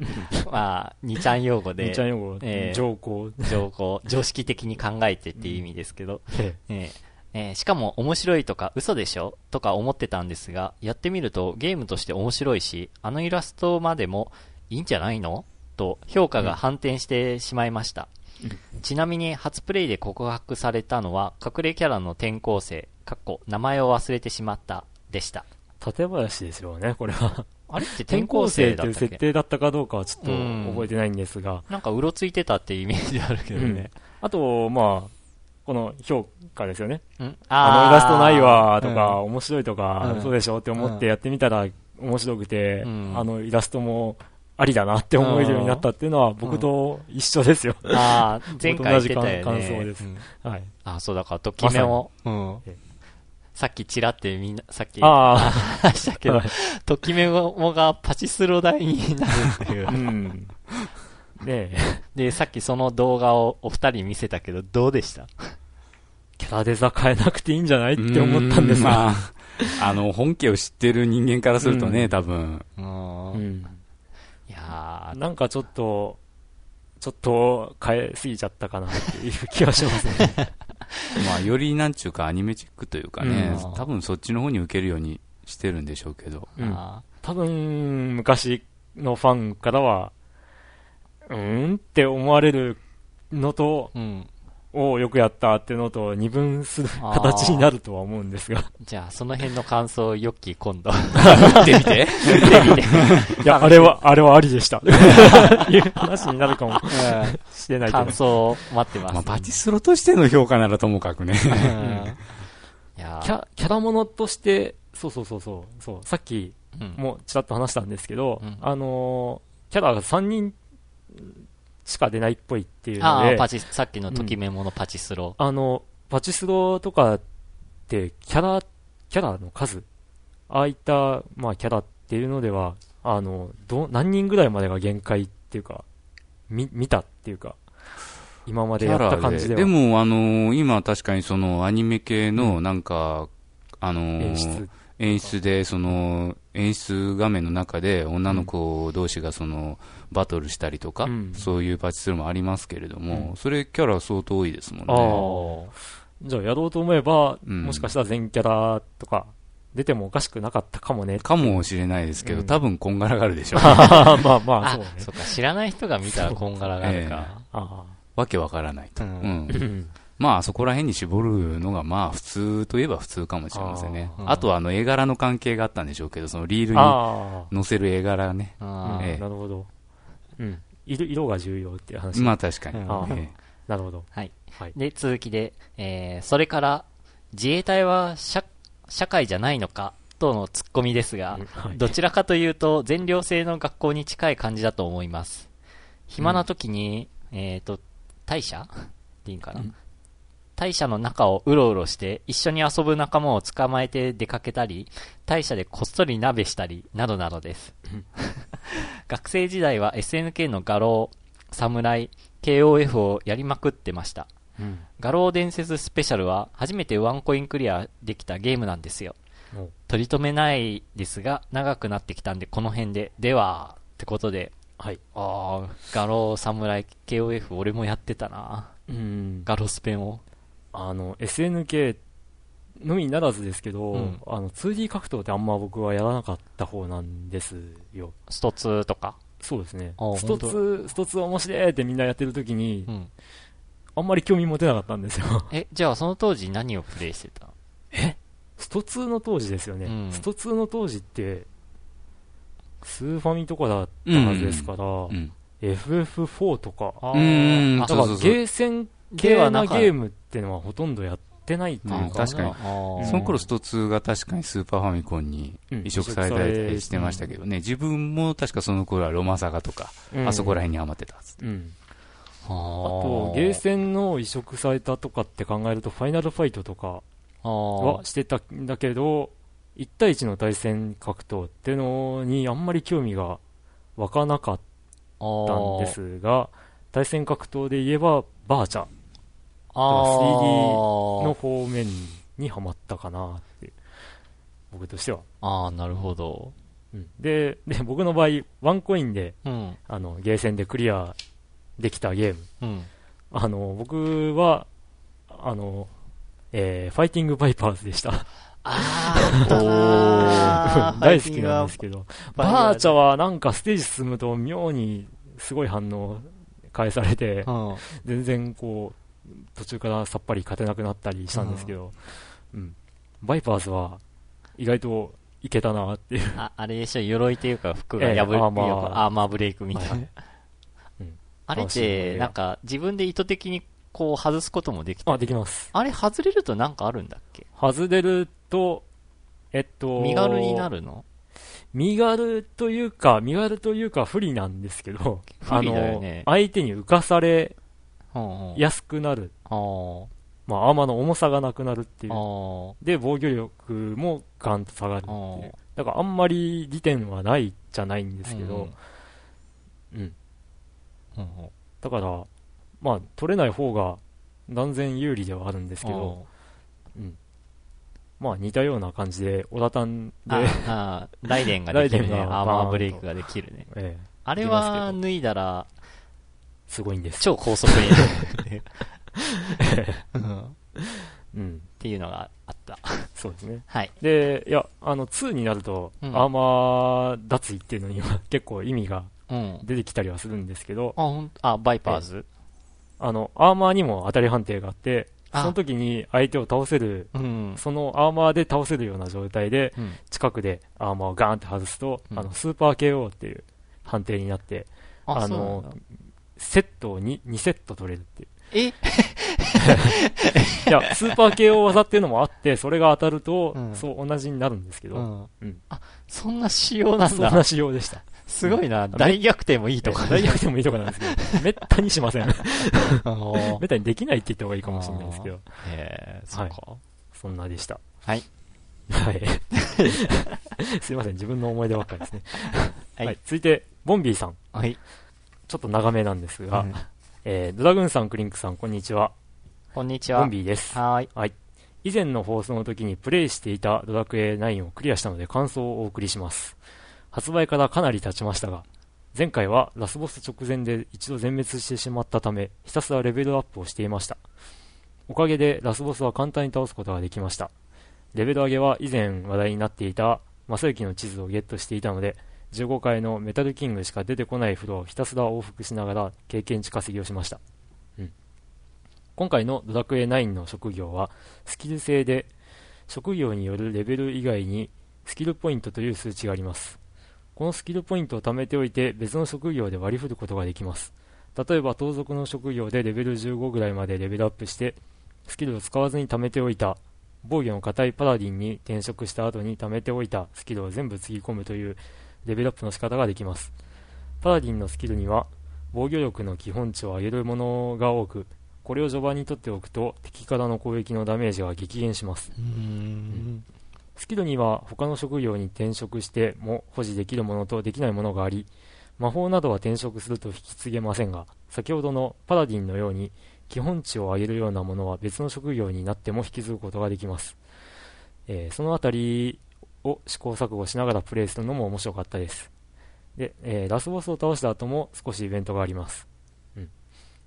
まあ、二ちゃん用語で。二ちゃん用語。えー、上皇。上皇。常識的に考えてっていう意味ですけど。えええー、しかも面白いとか嘘でしょ？とか思ってたんですが、やってみるとゲームとして面白いし、あのイラストまでもいいんじゃないの？と評価が反転してしまいました。うん、ちなみに初プレイで告白されたのは隠れキャラの転校生、かっこ名前を忘れてしまったでした。館林ですよね、これは。あれって転校生っていう設定だったかどうかはちょっと覚えてないんですが。なんかうろついてたっていうイメージあるけどね。うん、あと、まあ、この評価ですよね。あのイラストないわとか、うん、面白いとか、うん、そうでしょって思ってやってみたら面白くて、あのイラストもありだなって思えるようになったっていうのは僕と一緒ですよ。ああ、前回言ってたよね。感想です。はい。あそうだから、ときめも、うん。さっきちらってみんな、さっき話したけど、ときめもがパチスロ台になるっていう。うん。で、で、さっきその動画をお二人見せたけど、どうでした？キャラデザ変えなくていいんじゃないって思ったんですが。まあ、あの、本家を知ってる人間からするとね、うん、多分。うん。いやー、なんかちょっと、ちょっと変えすぎちゃったかなっていう気がしますね。まあ、よりなんちゅうかアニメチックというかね、うん、多分そっちの方に受けるようにしてるんでしょうけど。うん、多分、昔のファンからは、うんって思われるのと、うん、をよくやったっていうのと二分する形になるとは思うんですが。じゃあ、その辺の感想をヨッキー今度。打ってみて。打ってみて。いや、あれは、あれはありでした。いう話になるかもしれないけど。感想を待ってます。まあ、パチスロとしての評価ならともかくね。キャ、キャラものとして、そうそうそうそう、そう、さっきもちらっと話したんですけど、うん、あのー、キャラが3人しか出ないっぽいっていうので。あパチ、さっきのときメモのパチスロ、うん、あの、パチスロとかって、キャラ、キャラの数、ああいった、まあ、キャラっていうのでは、あの、ど、何人ぐらいまでが限界っていうか、み、見たっていうか、今までやった感じでは。でも、あのー、今確かにそのアニメ系のなんか、うん、あのー、演出演出で、その、演出画面の中で女の子同士がその、バトルしたりとか、うん、そういうパチスロもありますけれども、うん、それキャラ相当多いですもんね。じゃあやろうと思えば、うん、もしかしたら全キャラとか、出てもおかしくなかったかもね。かもしれないですけど、多分こんがらがるでしょう、まあまあ、そうね。そうか、知らない人が見たらこんがらがるか。えー、わけわからないと。うんまあ、そこら辺に絞るのが、まあ、普通といえば普通かもしれませんね。あとは、あの、絵柄の関係があったんでしょうけど、そのリールに載せる絵柄ね。えなるほど。うん。色色が重要っていう話。まあ、確かに。なるほど。はい。はい、で、続きで、えー、それから、自衛隊は社、社会じゃないのか、とのツッコミですが、はい、どちらかというと、全寮制の学校に近い感じだと思います。暇な時に、うん、えっ、ー、と、大社？でいいんかな、うん大社の中をうろうろして一緒に遊ぶ仲間を捕まえて出かけたり、大社でこっそり鍋したり、などなどです。学生時代は SNK の画廊、侍、KOF をやりまくってました。うん、画廊伝説スペシャルは初めてワンコインクリアできたゲームなんですよ。取り留めないですが、長くなってきたんでこの辺で、では、ってことで、はい。ああ、画廊、侍、KOF 俺もやってたな。うん。ガロスペンを。あの、SNK のみならずですけど、うん、あの 2D 格闘ってあんま僕はやらなかった方なんですよ。スト2とか？そうですね。スト2、スト2面白いってみんなやってる時に、うん、あんまり興味持てなかったんですよ。え、じゃあその当時何をプレイしてた？え？スト2の当時ですよね。うん、スト2の当時って、スーファミとかだったはずですから、うん、FF4 とか、うん、だからゲーセン系なゲームっていうのはほとんどやってないっていうか、確かに。その頃スト2が確かにスーパーファミコンに移植されたりしてましたけどね、自分も確かその頃はロマサガとか、あそこら辺にハマってたはず。うん。あ。と、ゲーセンの移植されたとかって考えると、ファイナルファイトとかはしてたんだけど、1対1の対戦格闘っていうのにあんまり興味が湧かなかったんですが、対戦格闘で言えば、バーチャ。3D の方面にはまったかなって、僕としては。ああ、なるほど。うん、でで、僕の場合、ワンコインで、うん、あのゲーセンでクリアできたゲーム。うん、あの僕は、あの、えー、ファイティングバイパーズでした。あ 大好きなんですけど、バーチャはなんかステージ進むと妙にすごい反応返されて、全然こう、途中からさっぱり勝てなくなったりしたんですけど、うん、バイパーズは意外といけたなっていう。あ、あれでしょ、鎧っていうか服が破る、えー、アーマー。アーマーブレイクみたいな。はい。うん、あれって、なんか自分で意図的にこう外すこともできた？あ、できます。あれ外れるとなんかあるんだっけ？外れると、えっと、身軽になるの？身軽というか、身軽というか不利なんですけど、あの、相手に浮かされ安くなる。まあ、アーマーの重さがなくなるっていう。で、防御力もガンと下がるっていう。だからあんまり利点はないじゃないんですけど、うん。うん、だから、まあ、取れない方が断然有利ではあるんですけど、うん。まあ、似たような感じで、オラタンで、ああ、ライデンができるね。アーマーブレイクができるね。ええ、あれは脱いだら、すごいんです。超高速に。うん。っていうのがあった。そうですね。はい。で、いや、あの、2になると、アーマー脱衣っていうのには結構意味が出てきたりはするんですけど、あ、ほんあ、バイパーズ？あの、アーマーにも当たり判定があって、その時に相手を倒せる、うん、そのアーマーで倒せるような状態で、うん、近くでアーマーをガーンって外すと、うん、あの、スーパー KO っていう判定になって、あの、セットを 2, 2セット取れるっていう。え？いや、スーパー KO 技っていうのもあって、それが当たると、うん、そう同じになるんですけど、うん、うん、あ、そんな仕様なんだ。そんな仕様でした。すごいな、大逆転もいいとか。大逆転もいいとかなんですけど、めったにしません。めったにできないって言った方がいいかもしれないですけど。へえ、そうか、はい。そんなでした。はい。はい。すいません、自分の思い出ばっかりですね。はい、はい。続いて、ボンビーさん。はい。ちょっと長めなんですが、うん、えー、ドラグーンさん、クリンクさん、こんにちは。こんにちは。ボンビーです。はい。はい。以前の放送の時にプレイしていたドラクエ9をクリアしたので感想をお送りします。発売からかなり経ちましたが、前回はラスボス直前で一度全滅してしまったため、ひたすらレベルアップをしていました。おかげでラスボスは簡単に倒すことができました。レベル上げは以前話題になっていた正幸の地図をゲットしていたので、15階のメタルキングしか出てこないフロアをひたすら往復しながら経験値稼ぎをしました。うん。今回のドラクエ9の職業はスキル制で、職業によるレベル以外にスキルポイントという数値があります。このスキルポイントを貯めておいて別の職業で割り振ることができます。例えば盗賊の職業でレベル15ぐらいまでレベルアップしてスキルを使わずに貯めておいた防御の硬いパラディンに転職した後に貯めておいたスキルを全部つぎ込むというレベルアップの仕方ができます。パラディンのスキルには、防御力の基本値を上げるものが多く、これを序盤に取っておくと、敵からの攻撃のダメージが激減します。スキルには他の職業に転職しても保持できるものとできないものがあり、魔法などは転職すると引き継げませんが、先ほどのパラディンのように基本値を上げるようなものは別の職業になっても引き継ぐことができます。えー、そのあたりを試行錯誤しながらプレイするのも面白かったです。で、えー、ラスボスを倒した後も少しイベントがあります。うん。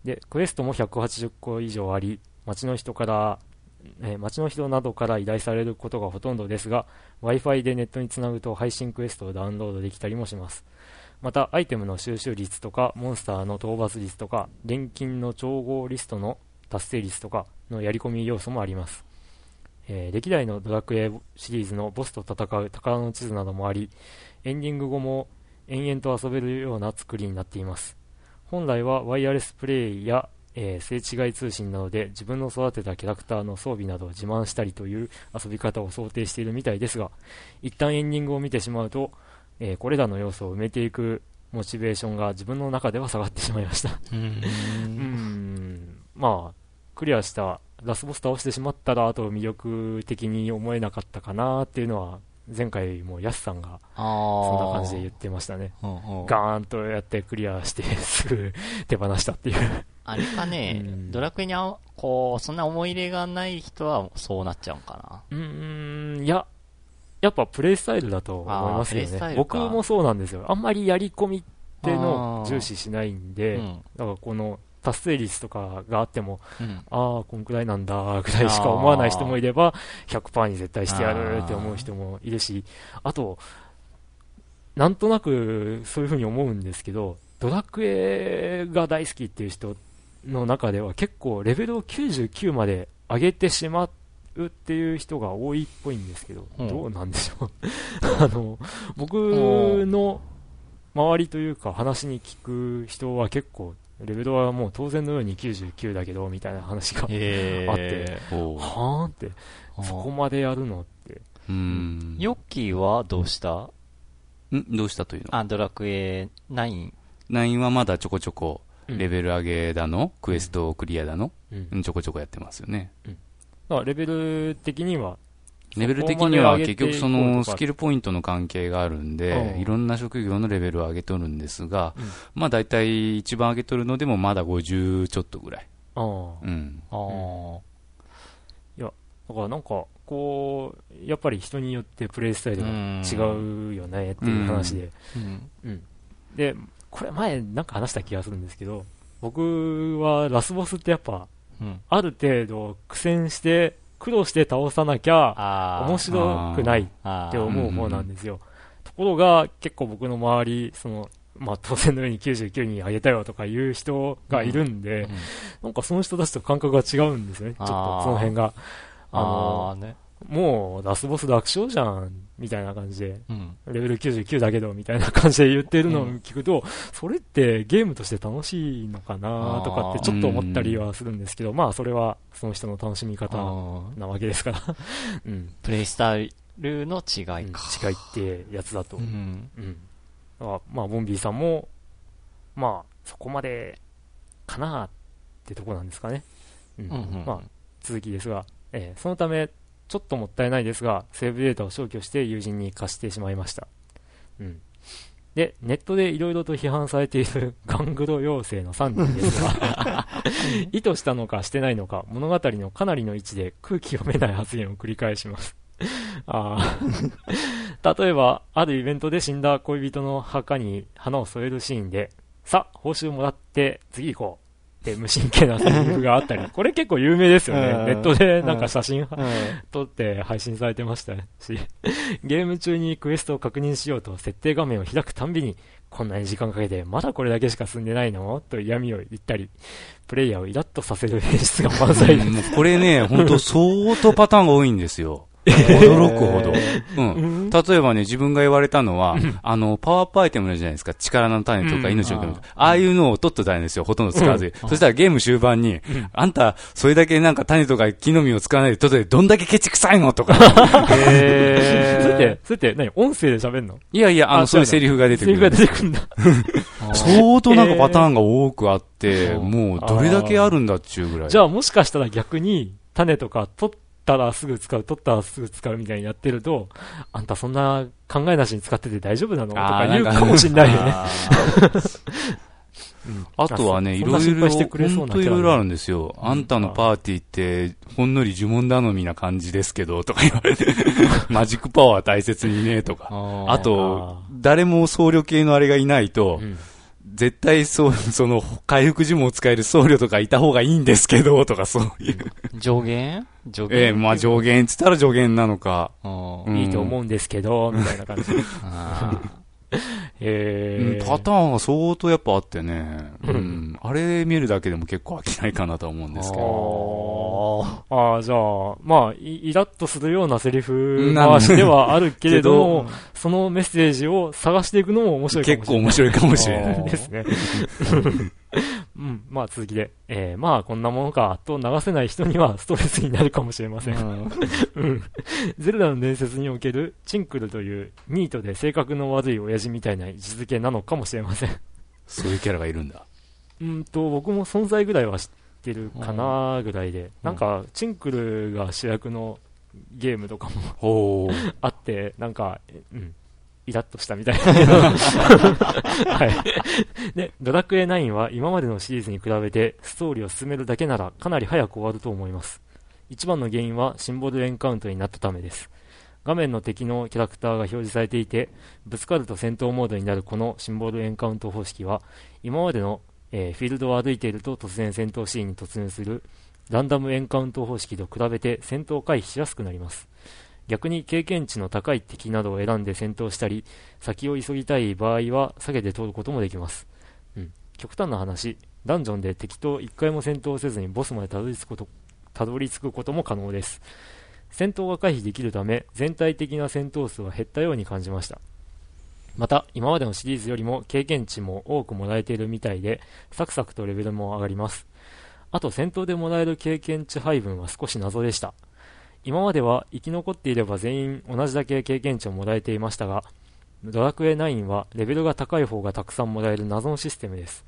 で、クエストも180個以上あり、街の人からえー、街の人などから依頼されることがほとんどですが、Wi-Fi でネットにつなぐと配信クエストをダウンロードできたりもします。また、アイテムの収集率とか、モンスターの討伐率とか、錬金の調合リストの達成率とかのやり込み要素もあります。えー、歴代のドラクエシリーズのボスと戦う宝の地図などもあり、エンディング後も延々と遊べるような作りになっています。本来はワイヤレスプレイや、えー、聖違い通信などで自分の育てたキャラクターの装備などを自慢したりという遊び方を想定しているみたいですが、一旦エンディングを見てしまうと、えー、これらの要素を埋めていくモチベーションが自分の中では下がってしまいましたうん。まあ、クリアしたラスボス倒してしまったら、あと魅力的に思えなかったかなっていうのは、前回もヤスさんが、そんな感じで言ってましたね。ガーンとやってクリアしてすぐ手放したっていうあれかね、うん、ドラクエにあこう、そんな思い入れがない人はそうなっちゃうかな。うん、いや、やっぱプレイスタイルだと思いますよね。僕もそうなんですよ。あんまりやり込みっての重視しないんで、うん、だからこの達成率とかがあっても、うん、ああ、こんくらいなんだ、ぐらいしか思わない人もいれば、100%に絶対してやるって思う人もいるし、あと、なんとなくそういうふうに思うんですけど、ドラクエが大好きっていう人の中では結構レベルを99まで上げてしまっうっていう人が多いっぽいんですけど、うん、どうなんでしょう？あの、僕の周りというか話に聞く人は結構、レベルはもう当然のように99だけど、みたいな話があって、はーんって、そこまでやるのって。うん。ヨッキーはどうした？ん？どうしたというの？あ、ドラクエ9。9はまだちょこちょこ、レベル上げだの、うん、クエストクリアだの、うん、ちょこちょこやってますよね。うん。レベル的には、レベル的には結局そのスキルポイントの関係があるんで、いろんな職業のレベルを上げとるんですが、うん、まあ大体一番上げとるのでもまだ50ちょっとぐらい。ああ。うん。ああ。いや、だからなんか、こう、やっぱり人によってプレイスタイルが違うよねっていう話で。うん。うん、で、これ前なんか話した気がするんですけど、僕はラスボスってやっぱある程度苦戦して、苦労して倒さなきゃ面白くないって思う方なんですよ。ところが結構僕の周り、その、まあ、当然のように99人あげたよとか言う人がいるんで、うんうん、なんかその人たちと感覚が違うんですね、ちょっとその辺が。あのーね、もうラスボス楽勝じゃん、みたいな感じで、うん、レベル99だけど、みたいな感じで言ってるのを聞くと、うん、それってゲームとして楽しいのかなとかってちょっと思ったりはするんですけど、まあそれはその人の楽しみ方なわけですから うん。プレイスタイルの違いか。うん、違いってやつだと。うん。うん。まあ、ボンビーさんも、まあ、そこまでかなってとこなんですかね。うん。うんうん、まあ、続きですが、えー、そのため、ちょっともったいないですが、セーブデータを消去して友人に貸してしまいました。うん。で、ネットで色々と批判されているガングロ妖精の3人ですが 意図したのかしてないのか、物語のかなりの位置で空気読めない発言を繰り返しますあ 例えば、あるイベントで死んだ恋人の墓に花を添えるシーンで、さ報酬もらって次行こう。って無神経なセリフがあったり、これ結構有名ですよね。ネットでなんか写真撮って配信されてましたし、ゲーム中にクエストを確認しようと設定画面を開くたんびに、こんなに時間かけて、まだこれだけしか進んでないの？と嫌味を言ったり、プレイヤーをイラッとさせる演出が満載です。これね、本当相当パターンが多いんですよ。驚くほど。うん。例えばね、自分が言われたのは、あの、パワーアップアイテムじゃないですか？力の種とか命をくる。ああいうのを取っとたんですよ。ほとんど使わずそしたらゲーム終盤に、あんた、それだけなんか種とか木の実を使わないで、とでどんだけケチくさいのとか。へ それって、それって何？音声で喋んの？いやいや、あの、そういうセリフが出てくる。セリフが出てくるんだ。相当なんかパターンが多くあって、もうどれだけあるんだっちゅうぐらい。じゃあもしかしたら逆に、種とか取ったらすぐ使う、取ったらすぐ使うみたいにやってると、あんたそんな考えなしに使ってて大丈夫なの？とか言うかもしんないよね。あとはね、いろいろ、本当いろいろあるんですよ。あんたのパーティーって、ほんのり呪文頼みな感じですけど、とか言われて、マジックパワー大切にね、とか。あと、誰も僧侶系のあれがいないと、絶対そう、その、回復呪文を使える僧侶とかいた方がいいんですけど、とかそういう。上限？上限？ええー、まあ上限っつったら上限なのか。うん、いいと思うんですけど、みたいな感じ。えー、パターンは相当やっぱあってね、うん、あれ見るだけでも結構飽きないかなと思うんですけど。ああ、じゃあ、まあイ、イラッとするようなセリフ回しではあるけれども、そのメッセージを探していくのも面白いかもしれない。結構面白いかもしれない。ですね。うん、まあ続きで、えー、まあこんなものかと流せない人にはストレスになるかもしれません。うん、ゼルダの伝説におけるチンクルというニートで性格の悪い親父みたいな位置づけなのかもしれません。そういうキャラがいるんだ。うんと、僕も存在ぐらいは知ってるかなぐらいで、なんかチンクルが主役のゲームとかも あって、なんか、うん、イラッとしたみたいな はい。で、ドラクエ9は今までのシリーズに比べてストーリーを進めるだけならかなり早く終わると思います。一番の原因はシンボルエンカウントになったためです。画面の敵のキャラクターが表示されていて、ぶつかると戦闘モードになるこのシンボルエンカウント方式は、今までの、えー、フィールドを歩いていると突然戦闘シーンに突入するランダムエンカウント方式と比べて戦闘回避しやすくなります。逆に経験値の高い敵などを選んで戦闘したり、先を急ぎたい場合は避けて通ることもできます。うん。極端な話、ダンジョンで敵と一回も戦闘せずにボスまでたどり着くこと、たどり着くことも可能です。戦闘が回避できるため、全体的な戦闘数は減ったように感じました。また、今までのシリーズよりも経験値も多くもらえているみたいで、サクサクとレベルも上がります。あと、戦闘でもらえる経験値配分は少し謎でした。今までは生き残っていれば全員同じだけ経験値をもらえていましたが、ドラクエ9はレベルが高い方がたくさんもらえる謎のシステムです。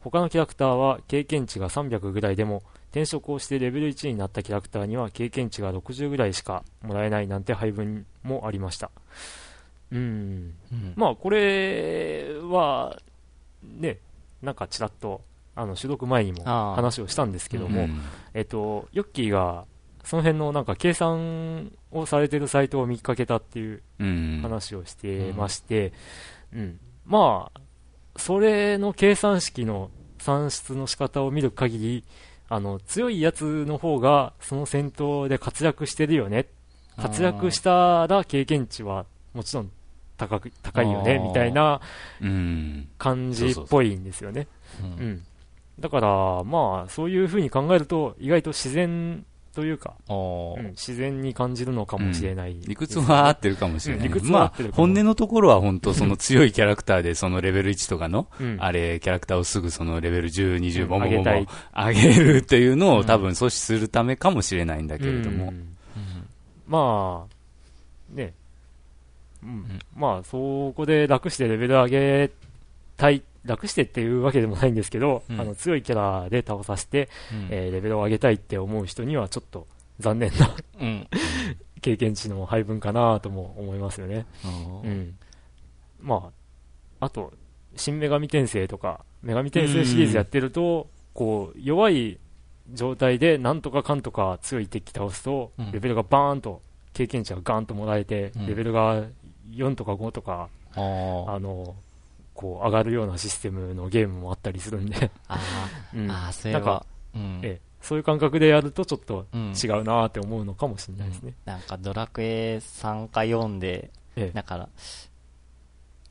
他のキャラクターは経験値が300ぐらいでも、転職をしてレベル1になったキャラクターには経験値が60ぐらいしかもらえないなんて配分もありました。うん。うん、まあ、これは、ね、なんかちらっと、あの、収録前にも話をしたんですけども、えっと、ヨッキーがその辺のなんか計算をされてるサイトを見かけたっていう話をしてまして、うん、うん、まあ、それの計算式の算出の仕方を見る限り、あの、強いやつの方がその戦闘で活躍してるよね。活躍したら経験値はもちろん高く、高いよね、みたいな感じっぽいんですよね。うん。だから、まあ、そういう風に考えると、意外と自然というか、うん、自然に感じるのかもしれない、ねうん、理屈は合ってるかもしれない。理屈は合ってるまあ、本音のところは本当その強いキャラクターで、そのレベル1とかの、あれ、キャラクターをすぐそのレベル10、20、ボンボンボン上げるっていうのを多分阻止するためかもしれないんだけれども。まあ、ね、うん、まあ、そこで楽してレベル上げたい楽してっていうわけでもないんですけど、うん、あの強いキャラで倒させて、うん、えー、レベルを上げたいって思う人にはちょっと残念なうん、経験値の配分かなとも思いますよね。うん、まあ、あと、新女神転生とか、女神転生シリーズやってると、こう、弱い状態でなんとかかんとか強い敵倒すと、レベルがバーンと、経験値がガーンともらえて、レベルが4とか5とか、あの、こう上がるようなシステムのゲームもあったりするんで。あ、うん、あ、そういえば、うん、ええ、そういう感覚でやるとちょっと違うなって思うのかもしれないですね。うん、なんかドラクエ3か4で、ええ、だから、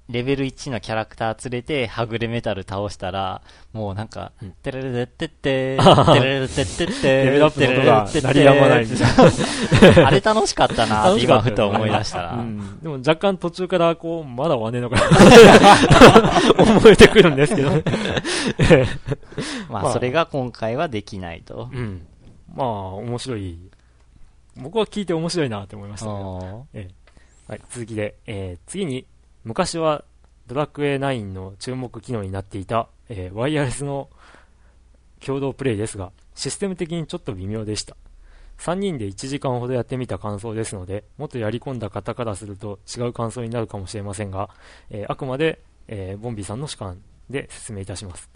レベル1のキャラクター連れて、はぐれメタル倒したら、もうなんか、てれれれってって、てれれってってって、レベルアップの音が鳴りやまないみたいな。あれ楽しかったなって今ふと思い出したら。でも若干途中からこう、まだ終わねえのかな思えてくるんですけど。まあそれが今回はできないと。うん。まあ面白い。僕は聞いて面白いなって思いましたはい、続きで、えー、次に昔はドラクエ9の注目機能になっていた、えー、ワイヤレスの共同プレイですが、システム的にちょっと微妙でした。3人で1時間ほどやってみた感想ですので、もっとやり込んだ方からすると違う感想になるかもしれませんが、えー、あくまで、えー、ボンビーさんの主観で説明いたします。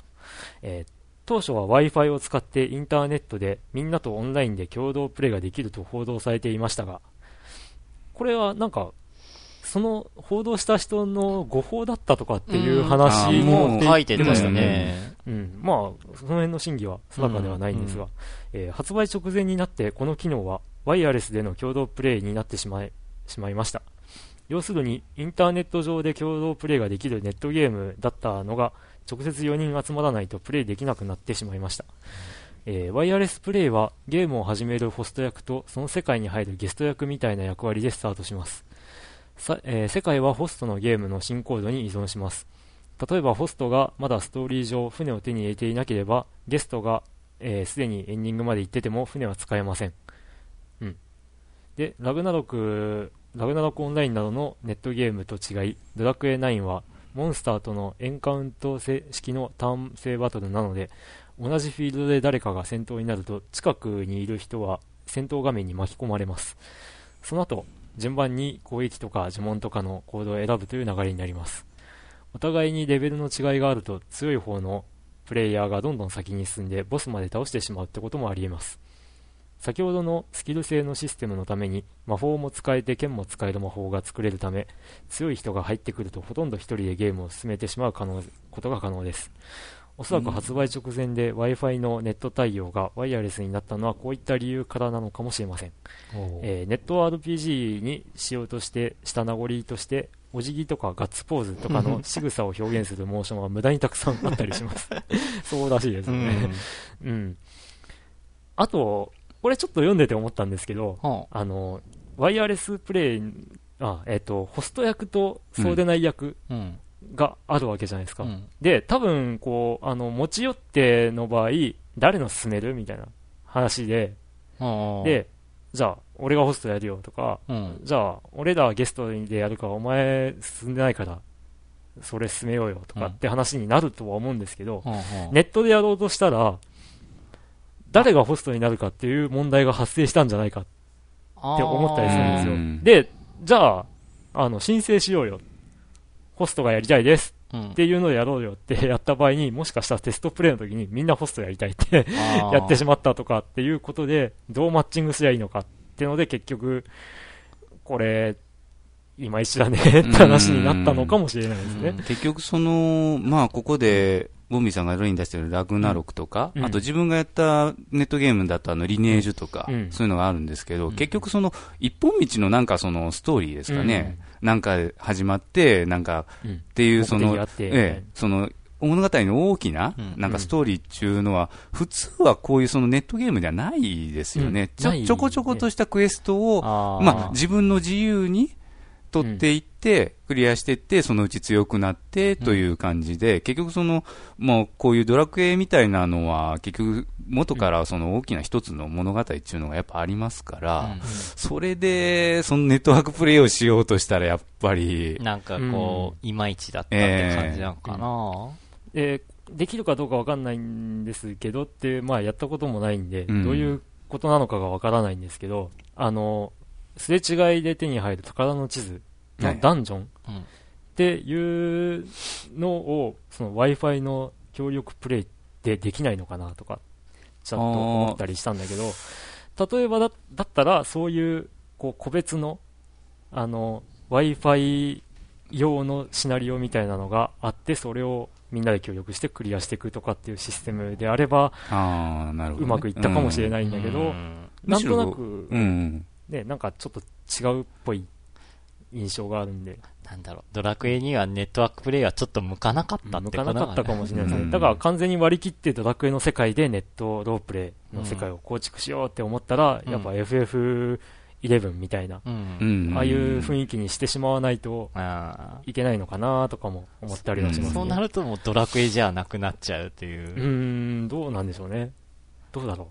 えー、当初は Wi-Fi を使ってインターネットでみんなとオンラインで共同プレイができると報道されていましたが、これはなんかその報道した人の誤報だったとかっていう話も書いてましたね。うん。まあ、その辺の真偽は定かではないんですが、えー、発売直前になってこの機能はワイヤレスでの共同プレイになってしまいしまいました。要するに、インターネット上で共同プレイができるネットゲームだったのが、直接4人集まらないとプレイできなくなってしまいました。えー、ワイヤレスプレイはゲームを始めるホスト役とその世界に入るゲスト役みたいな役割でスタートします。さえー、世界はホストのゲームの進行度に依存します。例えばホストがまだストーリー上船を手に入れていなければ、ゲストがすで、えー、にエンディングまで行ってても船は使えません。うん。で、ラグナロク、ラグナロクオンラインなどのネットゲームと違い、ドラクエ9はモンスターとのエンカウント式のターン制バトルなので、同じフィールドで誰かが戦闘になると、近くにいる人は戦闘画面に巻き込まれます。その後、順番に攻撃とか呪文とかの行動を選ぶという流れになります。お互いにレベルの違いがあると強い方のプレイヤーがどんどん先に進んでボスまで倒してしまうってこともあり得ます。先ほどのスキル制のシステムのために魔法も使えて剣も使える魔法が作れるため強い人が入ってくるとほとんど1人でゲームを進めてしまうことが可能ですおそらく発売直前で Wi-Fi のネット対応がワイヤレスになったのはこういった理由からなのかもしれません、えー、ネット RPG にしようとしてした名残としてお辞儀とかガッツポーズとかの 仕草を表現するモーションは無駄にたくさんあったりします。そうらしいですね、うん、うん、あとこれちょっと読んでて思ったんですけど、あ。のワイヤレスプレイあ、えっ、ー、とホスト役とそうでない役、うんがあるわけじゃないですか。うん、で、多分、こう、あの、持ち寄っての場合、誰の進めるみたいな話で、で、じゃあ、俺がホストやるよとか、うん、じゃあ、俺らゲストでやるから、お前進んでないから、それ進めようよとかって話になるとは思うんですけど、うん、ネットでやろうとしたら、誰がホストになるかっていう問題が発生したんじゃないかって思ったりするんですよ。で、じゃあ、あの、申請しようよホストがやりたいです。っていうのをやろうよってやった場合に、もしかしたらテストプレイの時にみんなホストやりたいって やってしまったとかっていうことで、どうマッチングすりゃいいのかっていうので結局、これ、いまいちだねって話になったのかもしれないですね。結局その、まあここで、ボンビーさんが例に出してるラグナロクとか、うん、あと自分がやったネットゲームだとあのリネージュとか、うん、そういうのがあるんですけど、うん、結局その一本道のなんかそのストーリーですかね、なんか始まって、なんか、っていうその、ええ、その物語の大きな、なんかストーリーっていうのは、普通はこういうそのネットゲームではないですよね。ちょ、ちょこちょことしたクエストを、まあ自分の自由に、取っていって、クリアしていって、そのうち強くなってという感じで、結局その、もうこういうドラクエみたいなのは、結局元からその大きな一つの物語っていうのがやっぱありますから、それで、そのネットワークプレイをしようとしたらやっぱり。なんかこう、いまいちだったって感じなのかな、えー、できるかどうかわかんないんですけどって、まあやったこともないんで、どういうことなのかがわからないんですけど、あの、すれ違いで手に入る宝の地図のダンジョンっていうのを、その Wi-Fi の協力プレイでできないのかなとか、ちゃんと思ったりしたんだけど、例えばだだったら、そういうこう個別のあの Wi-Fi 用のシナリオみたいなのがあって、それをみんなで協力してクリアしていくとかっていうシステムであれば、あなるほど、ね、うまくいったかもしれないんだけど、うん、なんとなく、うん、ね、なんかちょっと違うっぽい印象があるんで。なんだろう、ドラクエにはネットワークプレイはちょっと向かなかったって向かなかったかもしれないですね。うん、だから完全に割り切ってドラクエの世界でネットロープレイの世界を構築しようって思ったら、うん、やっぱ FF11 みたいな、うん、ああいう雰囲気にしてしまわないといけないのかなとかも思ったりはします、ね、そうなるともうドラクエじゃなくなっちゃうっていう。うん、どうなんでしょうね。どうだろ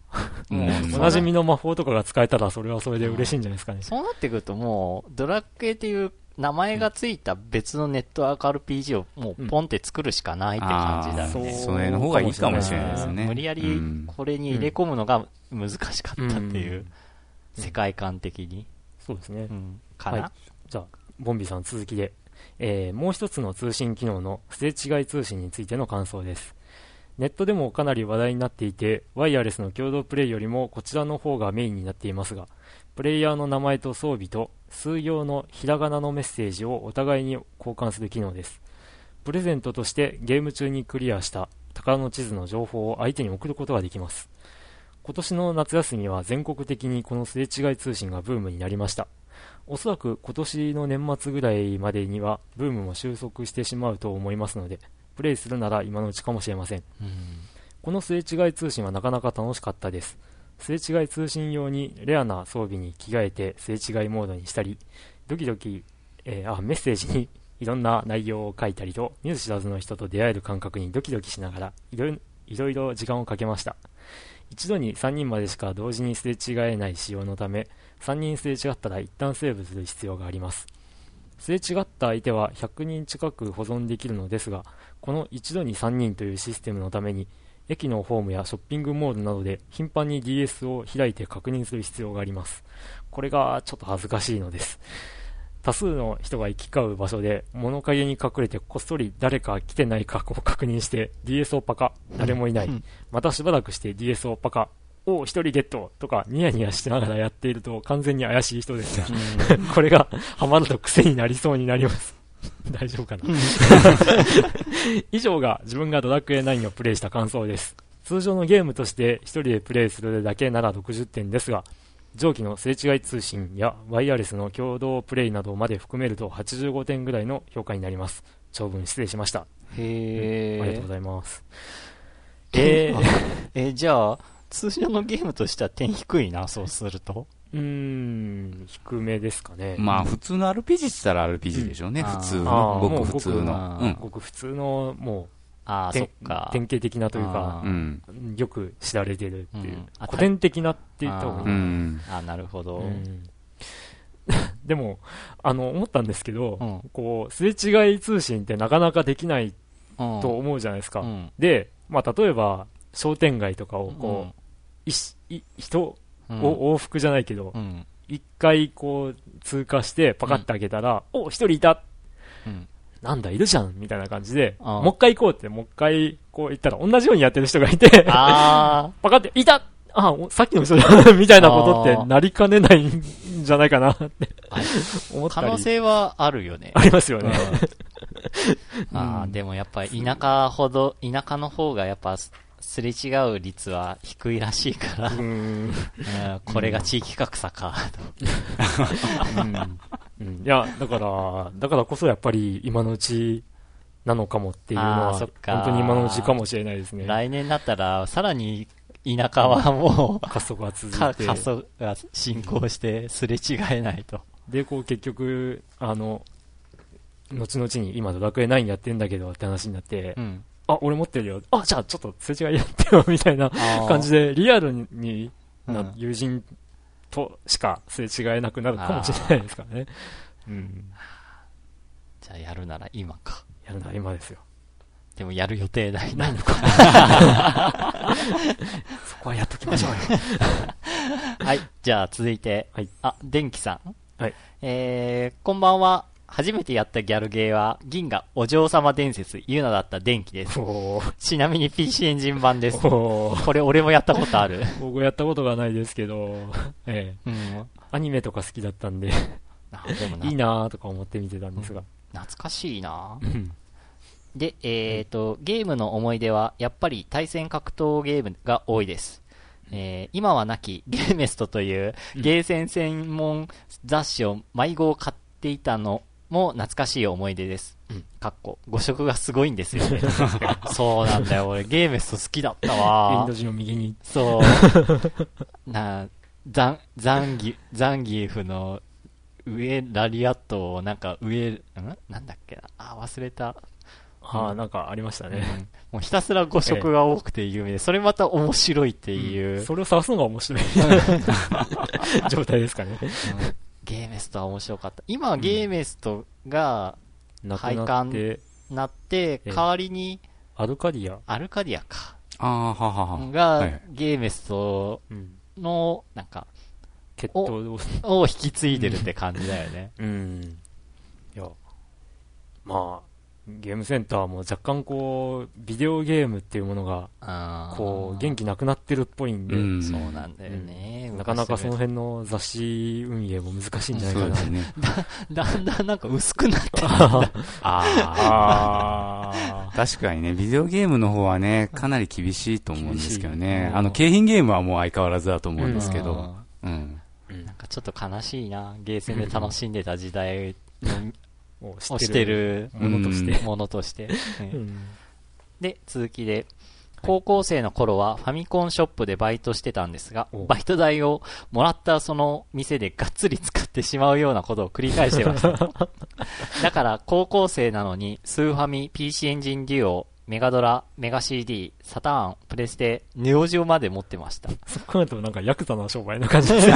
う。もう、おなじみの魔法とかが使えたら、それはそれで嬉しいんじゃないですかね。そうなってくると、もう、ドラクエっていう名前がついた別のネットワーク RPG をもうポンって作るしかないって感じだね。それの方がいいかもしれないですね。無理やりこれに入れ込むのが難しかったっていう、世界観的に。そうですね。かな、じゃあ、ボンビさん続きで。えー、もう一つの通信機能のすれ違い通信についての感想です。ネットでもかなり話題になっていて、ワイヤレスの共同プレイよりもこちらの方がメインになっていますが、プレイヤーの名前と装備と数行のひらがなのメッセージをお互いに交換する機能です。プレゼントとしてゲーム中にクリアした宝の地図の情報を相手に送ることができます。今年の夏休みは全国的にこのすれ違い通信がブームになりました。おそらく今年の年末ぐらいまでにはブームも収束してしまうと思いますので、プレイするなら今のうちかもしれません。このすれ違い通信はなかなか楽しかったです。すれ違い通信用にレアな装備に着替えてすれ違いモードにしたり、ドキドキ、えー、あ、メッセージにいろんな内容を書いたりと、見ず知らずの人と出会える感覚にドキドキしながら、いろいろいろ時間をかけました。一度に3人までしか同時にすれ違えない仕様のため、3人すれ違ったら一旦セーブする必要があります。すれ違った相手は100人近く保存できるのですが、この一度に3人というシステムのために、駅のホームやショッピングモールなどで頻繁に DS を開いて確認する必要があります。これがちょっと恥ずかしいのです。多数の人が行き交う場所で物陰に隠れてこっそり誰か来てないかを確認して DS をパカ、誰もいない。またしばらくして DS をパカ、お一人ゲットとかニヤニヤしながらやっていると完全に怪しい人ですが、これがハマると癖になりそうになります。大丈夫かな？以上が自分がドラクエ9をプレイした感想です。通常のゲームとして1人でプレイするだけなら60点ですが、上記のすれ違い通信やワイヤレスの共同プレイなどまで含めると85点ぐらいの評価になります。長文失礼しました。へー、うん、ありがとうございます。えー、えー、じゃあ、通常のゲームとしては点低いな、そうすると。うーん、低めですかね。まあ、普通の RPG って言ったら RPG でしょうね、うん、普通の。ごく普通の。うん、ごく普通の、もう、あそっか典型的なというか、うん、よく知られてるっていう、うん、古典的なって言った方がいい。あなるほど。でも、あの、思ったんですけど、こう、すれ違い通信ってなかなかできないと思うじゃないですか。で、まあ、例えば、商店街とかを、こう、人を往復じゃないけど、一、回こう、通過して、パカッて開けたら、お一人いた、なんだ、いるじゃんみたいな感じで、もう一回行こうって、もう一回こう行ったら、同じようにやってる人がいて パカって、いた。あ、さっきの人だ みたいなことってなりかねないんじゃないかなって思ったり。可能性はあるよね。ありますよね。ああ、でもやっぱ田舎ほど、田舎の方がやっぱすれ違う率は低いらしいから、うん、これが地域格差か、いや、だから、だからこそやっぱり今のうちなのかもっていうのは、本当に今のうちかもしれないですね。来年だったら、さらに田舎はもう、加速が続いて。が進行して、すれ違えないと。で、こう結局、あの、後々に今ドラクエ9やってんだけどって話になって、うん、あ、俺持ってるよ。あ、じゃあちょっとすれ違いやってよ、みたいな感じで、リアルにな友人としかすれ違えなくなるかもしれないですからね。うん。じゃあやるなら今か。やるなら今ですよ。でもやる予定ないないのか。そこはやっときましょうよ。はい。じゃあ続いて、はい、あ、電気さん。はい。えー、こんばんは。初めてやったギャルゲーは、銀河お嬢様伝説、ユナだった電気です。ちなみに PC エンジン版です。これ俺もやったことある。僕やったことがないですけど、ええ。うん、アニメとか好きだったんでいいなーとか思って見てたんですが。懐かしいなで、えっ、ー、と、ゲームの思い出は、やっぱり対戦格闘ゲームが多いです。えー、今はなき ゲーメストというゲーセン専門雑誌を迷子を買っていたのも懐かしい思い出です。うん。かっこ。誤色がすごいんですよね。そうなんだよ。俺ゲーメスト好きだったわ。インド人の右に。そう。な、ザン、ザンギ、ザンギーフの上ラリアットをなんか上、ん？なんだっけな。あ、忘れた。ああ、なんかありましたね、うん。もうひたすら誤色が多くて有名で、それまた面白いっていう。うん、それを探すのが面白い 状態ですかね。うんゲーメストは面白かった。今はゲーメストが廃刊になって、代わりに、アルカディア？アルカディアか。ああ、ははは。が、ゲーメストの、なんか、血統を引き継いでるって感じだよね。うん。いや、まあ、ゲームセンターも若干こう、ビデオゲームっていうものが、こう、元気なくなってるっぽいんで、うん、そうなんだよね、うん、なかなかその辺の雑誌運営も難しいんじゃないかな。ね、だ だんだんなんか薄くなってる ああ。確かにね、ビデオゲームの方はね、かなり厳しいと思うんですけどね。あの、景品ゲームはもう相変わらずだと思うんですけど。うん。なんかちょっと悲しいな。ゲーセンで楽しんでた時代のをしてるものとして。ものとして。で、続きで、高校生の頃はファミコンショップでバイトしてたんですが、バイト代をもらったその店でがっつり使ってしまうようなことを繰り返してました。だから高校生なのにスーファミ PC エンジンデュオメガドラ、メガ CD、サターン、プレステ、ネオジオまで持ってました。そこまでもなんかヤクザな商売な感じですね。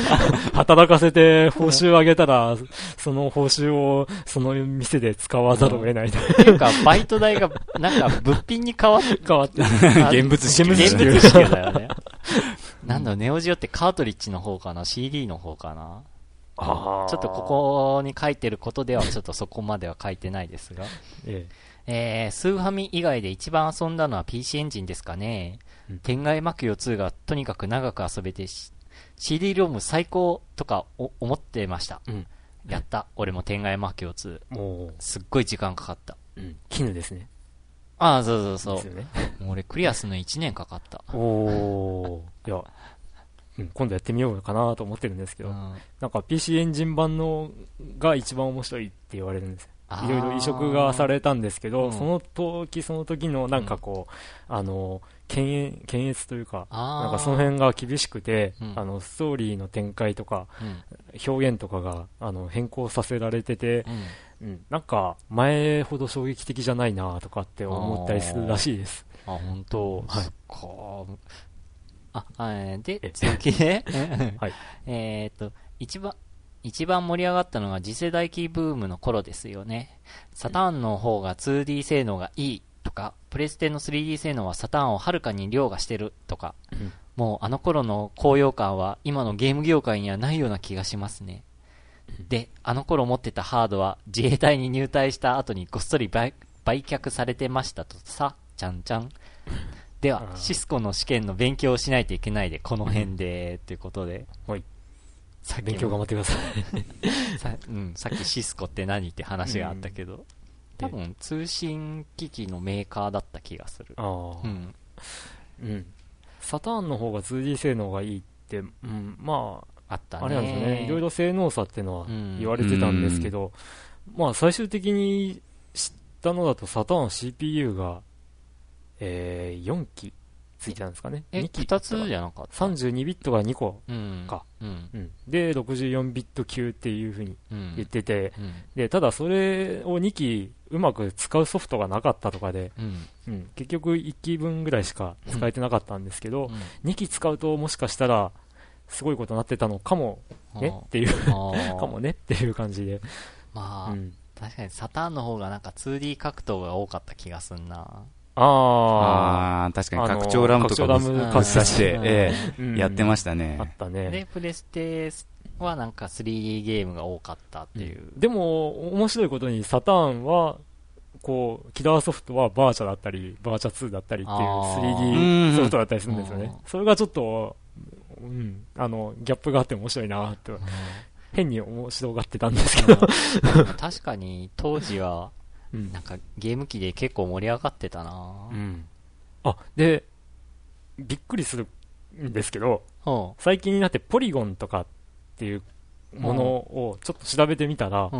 働かせて報酬上げたら、その報酬をその店で使わざるを得ないと。っていうか、バイト代がなんか物品に変わって、変わって。現物支給。現物支給だよね。なんだろ、ネオジオってカートリッジの方かな ?CD の方かな？ちょっとここに書いてることではちょっとそこまでは書いてないですが。えええー、スーファミ以外で一番遊んだのは PC エンジンですかね。うん、天外マクヨ2がとにかく長く遊べて CD ローム最高とか思ってました。うん、やった。俺も天外マクヨ2。すっごい時間かかった。うん。絹ですね。ああ、そうそうそう。ね、もう俺クリアするの1年かかった。おー。いや、うん、今度やってみようかなと思ってるんですけど、うん、なんか PC エンジン版のが一番面白いって言われるんですいろいろ移植がされたんですけど、その時その時のなんかこう、あの、検検閲というか、なんかその辺が厳しくて、あの、ストーリーの展開とか、表現とかが、あの、変更させられてて、うん、なんか、前ほど衝撃的じゃないなとかって思ったりするらしいです。あ、本当？はい。あ、はい。で、続きで、はい。えっと、一番、一番盛り上がったのが次世代機ブームの頃ですよね。サターンの方が 2D 性能がいいとか、プレステの 3D 性能はサターンをはるかに凌駕してるとか、うん、もうあの頃の高揚感は今のゲーム業界にはないような気がしますね。で、あの頃持ってたハードは自衛隊に入隊した後にごっそり売却されてましたとさ、ちゃんちゃん。では、シスコの試験の勉強をしないといけないで、この辺で、ということで。はい。さ勉強頑張ってください さ,、うん、さっきシスコって何って話があったけど、うん、多分通信機器のメーカーだった気がする。ああ。うん。うん。サターンの方が 2D 性能がいいって、うん、まあ、あったね。あれなんですよね。いろいろ性能差っていうのは言われてたんですけど、うん、まあ最終的に知ったのだとサターン CPU が、えー、4機ついてたんですかね。え、2機2つじゃなかった。32ビットが2個。か。うん。うん、で、64ビット級っていうふうに言ってて、うん、で、ただそれを2機うまく使うソフトがなかったとかで、うん、うん、結局1機分ぐらいしか使えてなかったんですけど、うん、2機使うともしかしたら、すごいことになってたのかもねっていう。かもねっていう感じで。まあ、確かにサターンの方がなんか 2D 格闘が多かった気がすんな。ああ、確かに拡張ラムとかもぶ っ刺して、ええ、やってましたね。あったね。で、プレステはなんか 3D ゲームが多かったっていう。でも、面白いことにサターンは、こう、キラーソフトはバーチャだったり、バーチャ2だったりっていう 3D ソフトだったりするんですよね。それがちょっと、うん、あの、ギャップがあって面白いなって、変に面白がってたんですけど。確かに、当時は、うん、なんかゲーム機で結構盛り上がってたな、うん、あ、で、びっくりするんですけど、最近になってポリゴンとかっていうものをちょっと調べてみたら、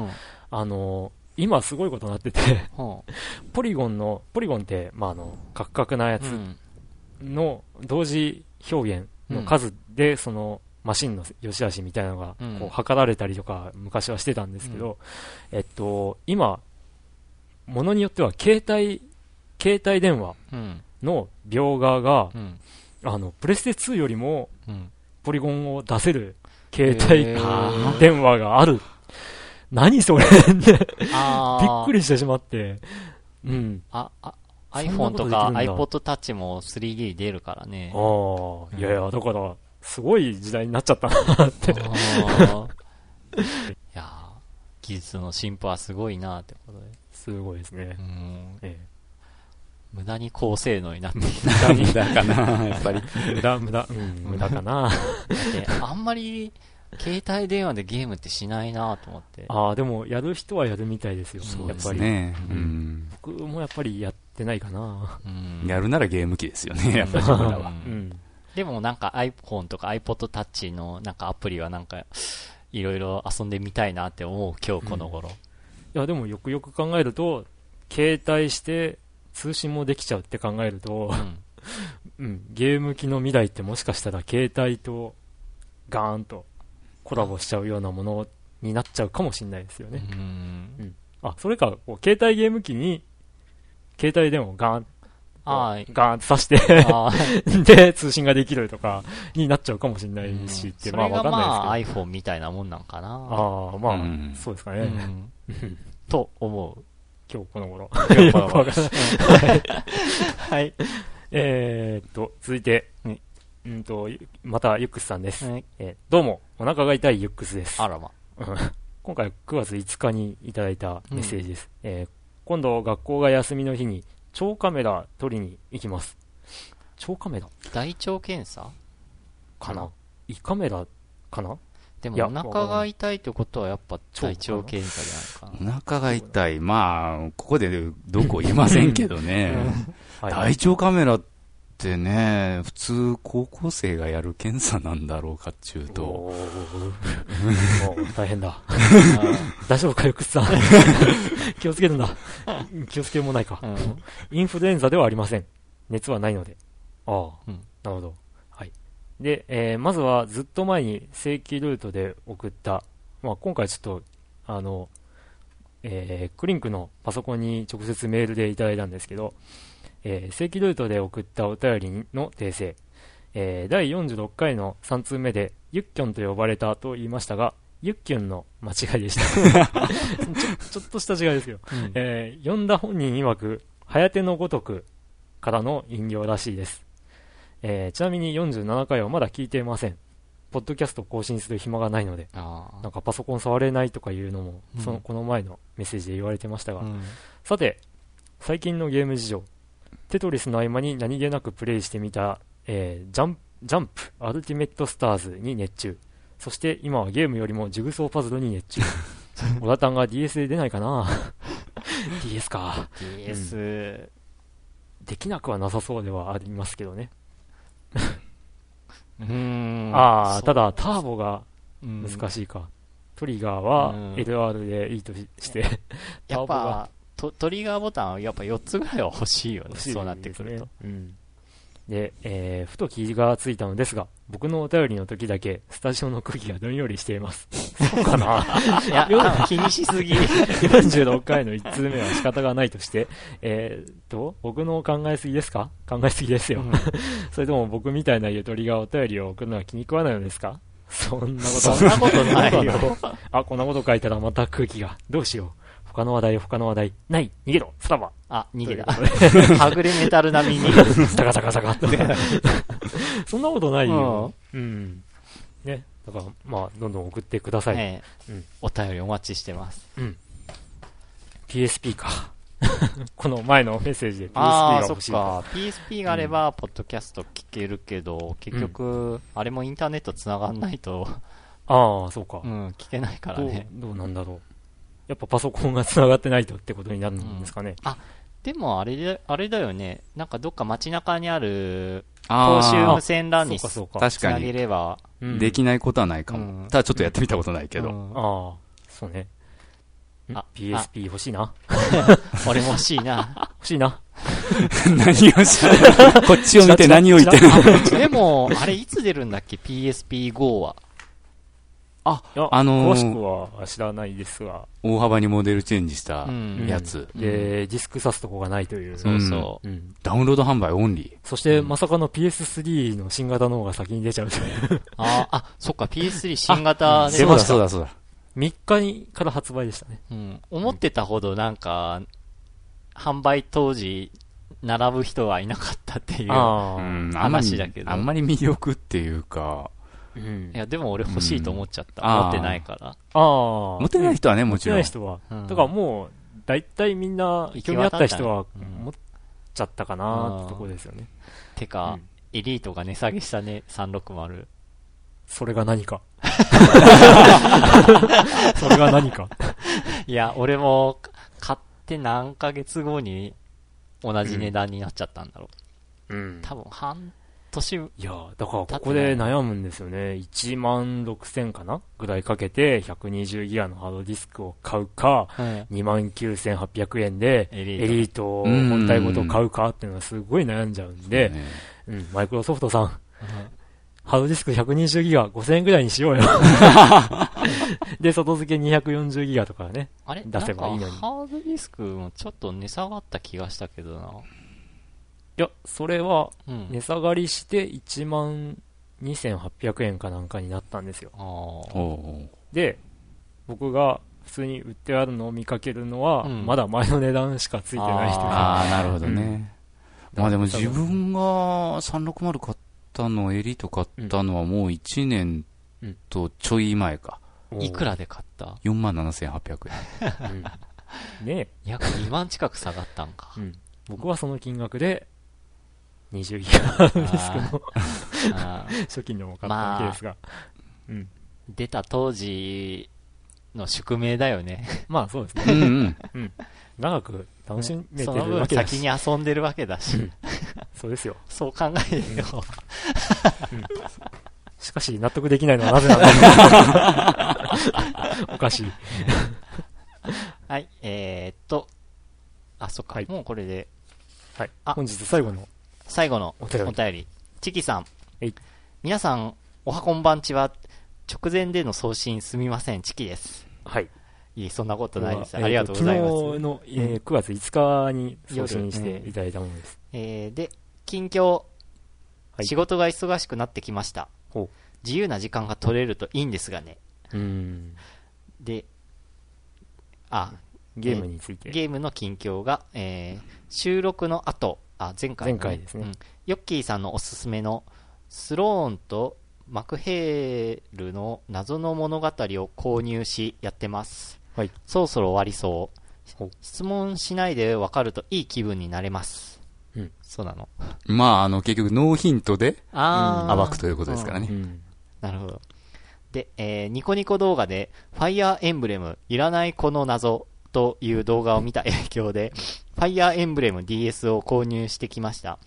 あの、今すごいことになってて ポリゴンの、ポリゴンって、まあ、あの、カクカクなやつの同時表現の数で、その、マシンの良し悪しみたいなのが、こう、測られたりとか、昔はしてたんですけど、えっと、今、ものによっては携帯、携帯電話の描画が、うん、あの、プレステ2よりも、ポリゴンを出せる携帯電話がある。何それ？ってびっくりしてしまって。うん。あ、あ、iPhone とか iPod Touch も 3D 出るからね。ああ、いやいや、だから、すごい時代になっちゃったなって。いや技術の進歩はすごいなってことで。すごいですね。うん。ええ無駄に高性能になって無駄かな、やっぱり。無駄、無駄、うん、無駄かな。だって、あんまり、携帯電話でゲームってしないなと思って。ああ、でも、やる人はやるみたいですよ、やっぱり。ね、うん。僕もやっぱりやってないかな。うん、やるならゲーム機ですよね、やっぱり僕らは。うん。でもなんか iPhone とか iPod Touch のなんかアプリはなんか、いろいろ遊んでみたいなって思う、今日この頃。うん、いや、でもよくよく考えると、携帯して通信もできちゃうって考えると、うん、うん、ゲーム機の未来ってもしかしたら携帯とガーンとコラボしちゃうようなものになっちゃうかもしれないですよね。うん、うん、あ、それか、こう携帯ゲーム機に携帯電話をガーンあガーンと刺して で、通信ができるとかになっちゃうかもしれないし、ってまあわかんないですけど。まあ iPhone みたいなもんなんかな。ああ、まあ、そうですかね。と思う。今日この頃。今日この頃。はい。えー、っと、続いて、うんと、また、ユックスさんです。はい、えー、どうも、お腹が痛いユックスです。あらま。今回9月5日にいただいたメッセージです。うん、えー、今度学校が休みの日に超カメラ撮りに行きます。超カメラ？大腸検査？かな？胃カメラかな？でもお腹が痛いってことはやっぱ大腸検査じゃないかな。お腹が痛い。まあ、ここでどこ言いませんけどね。大腸カメラってね、普通高校生がやる検査なんだろうかっちゅうと。大変だ。大丈夫か、よくさん。気をつけるんだ。気をつけもないか、うん。インフルエンザではありません。熱はないので。ああ、うん、なるほど。で、えー、まずはずっと前に正規ルートで送った、まあ、今回ちょっと、あの、えー、クリンクのパソコンに直接メールでいただいたんですけど、えー、正規ルートで送ったお便りの訂正、えー、第46回の3通目で、ユッキョンと呼ばれたと言いましたが、ユッキョンの間違いでした ちょ。ちょっとした違いですよ。うん、えー、読んだ本人曰く、早手のごとくからの引用らしいです。えー、ちなみに47回はまだ聞いていません。ポッドキャスト更新する暇がないので、なんかパソコン触れないとかいうのも、うん、そのこの前のメッセージで言われてましたが、うん、さて、最近のゲーム事情、テトリスの合間に何気なくプレイしてみた、えー、ジャンジャンプ、アルティメットスターズに熱中。そして今はゲームよりもジグソーパズルに熱中。小田タンが DS で出ないかな ?DS か。DS、うん、できなくはなさそうではありますけどね。うん。ああ、ただ、ターボが難しいか。トリガーは LR でいいとして、やっぱト、トリガーボタンはやっぱ4つぐらいは欲しいよね。ねそうなってくると。うん。で、えー、ふと気がついたのですが、僕のお便りの時だけ、スタジオの空気がどんよりしています。そうかな？いや、気にしすぎ。46回の1通目は仕方がないとして、えー、と、僕の考えすぎですか？考えすぎですよ。うん、それとも僕みたいなゆとりがお便りを送るのは気に食わないのですか？そんなことそんなことないよ。あ、こんなこと書いたらまた空気が。どうしよう。他の話題、他の話題、ない、逃げろ、スラバ。あ、逃げた。はぐれメタル並みに逃げる。サカサカサカって。そんなことないよ。うん。ね。だから、まあ、どんどん送ってください。ええ、うん。お便りお待ちしてます。うん。PSP か。この前のメッセージで PSP が欲しいか。PSP があれば、ポッドキャスト聞けるけど、結局、あれもインターネット繋がんないと、ああ、そうか。うん、聞けないからね。どうなんだろう。やっぱパソコンが繋がってないとってことになるんですかね。うん、あ、でもあれで、あれだよね。なんかどっか街中にある、公衆無線 LAN につなげれば。できないことはないかも。ただちょっとやってみたことないけど。ああ、そうね。あ、PSP 欲しいな。俺も欲しいな。欲しいな。何をしこっちを見て何を言ってるのでも、あれいつ出るんだっけ ?PSP GO は。あ、あのー、詳しくは知らないですが。大幅にモデルチェンジしたやつ。うん、で、ディスク挿すとこがないという。そうそう。うん、ダウンロード販売オンリー。そして、まさかの PS3 の新型の方が先に出ちゃうという。ああ、そっか、PS3 新型出ました。そうだそうだ。3日にから発売でしたね。うん。思ってたほどなんか、販売当時、並ぶ人はいなかったっていう話だけど。あんまり魅力っていうか、うん、いや、でも俺欲しいと思っちゃった。持ってないから。ああ。持ってない人はね、もちろん。持ってない人は。だからもう、大体みんな、興味あった人は持っちゃったかなってとこですよね。てか、エリートが値下げしたね、360。それが何か。それが何か。いや、俺も、買って何ヶ月後に同じ値段になっちゃったんだろう。うん。多分半年。いや、だからここで悩むんですよね。1万6000かなぐらいかけて120ギガのハードディスクを買うか、うん、2万9800円でエリート本体ごと買うかっていうのはすごい悩んじゃうんで、うん、マイクロソフトさん、ハードディスク120ギガ5000円ぐらいにしようよ で、外付け240ギガとかね。あれ出せばいいのに。ハードディスクもちょっと値下がった気がしたけどな。いや、それは、値下がりして1万2800円かなんかになったんですよ。で、僕が普通に売ってあるのを見かけるのは、うん、まだ前の値段しかついてない人ああ、なるほどね。うん、まあでも自分が360買ったの、エリート買ったのはもう1年とちょい前か。いくらで買った ?4 万7800円。ね約2万近く下がったんか。僕はその金額で、20ギガディスクの初期のも買ったわけですが、うん、出た当時の宿命だよね。まあそうですね。うん、うん、長く楽しめてるわけだし。先に遊んでるわけだし。うん、そうですよ。そう考えるよ。うん、しかし納得できないのはなぜなんだ おかしい。はい、えー、っと、あ、そっか、はい、もうこれで。はい。あ、本日最後の最後のお便り。チキさん。皆さん、おはこんばんちは、直前での送信すみません、チキです。はい。いい、そんなことないです。ありがとうございます。昨日の、えー、9月5日に送信していただいたものです。えー、で、近況、はい、仕事が忙しくなってきました。自由な時間が取れるといいんですがね。うん。で、あ、ゲームについて。ゲームの近況が、えー、収録の後、あ、前回、ね、前回ですね、うん、ヨッキーさんのおすすめの、スローンとマクヘールの謎の物語を購入しやってます。はい。そろそろ終わりそう。質問しないでわかるといい気分になれます。うん。そうなの。まあ、あの、結局ノーヒントで、暴くということですからね。うん、なるほど。で、えー、ニコニコ動画で、ファイアーエンブレム、いらないこの謎という動画を見た影響で、ファイアーエンブレム DS を購入してきました。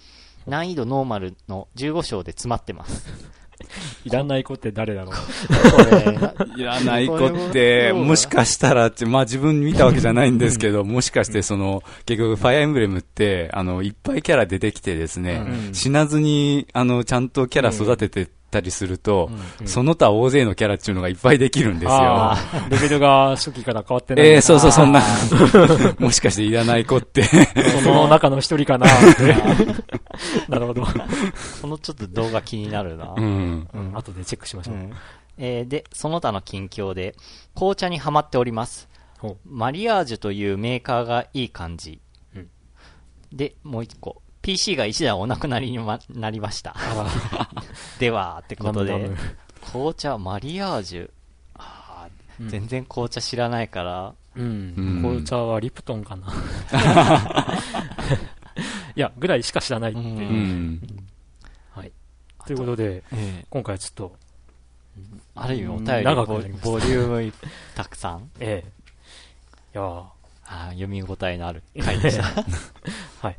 難易度ノーマルの15章で詰まってます。いらない子って誰だろういらない子って、もしかしたらって、まあ自分見たわけじゃないんですけど、もしかしてその、結局ファイアーエンブレムって、あの、いっぱいキャラ出てきてですね、死なずに、あの、ちゃんとキャラ育ててたりすると、うん、その他大勢のキャラっていうのがいっぱいできるんですよ。レベルが初期から変わってない。ええー、そうそう、そんな。もしかしていらない子って。その中の一人かな なるほど。そのちょっと動画気になるな。うん。うん、後でチェックしましょう。うん、えー、で、その他の近況で、紅茶にはまっております。マリアージュというメーカーがいい感じ。うん、で、もう一個。PC が1台お亡くなりに、ま、なりました。では、ってことで、紅茶、マリアージュ。あうん、全然紅茶知らないから。うん。紅茶はリプトンかな。いや、ぐらいしか知らないっていう。うん、はい。ということで、えー、今回はちょっと、ある意味お便り長くボリュームたくさん。ええー。いやあ読み応えのある回でした。はい。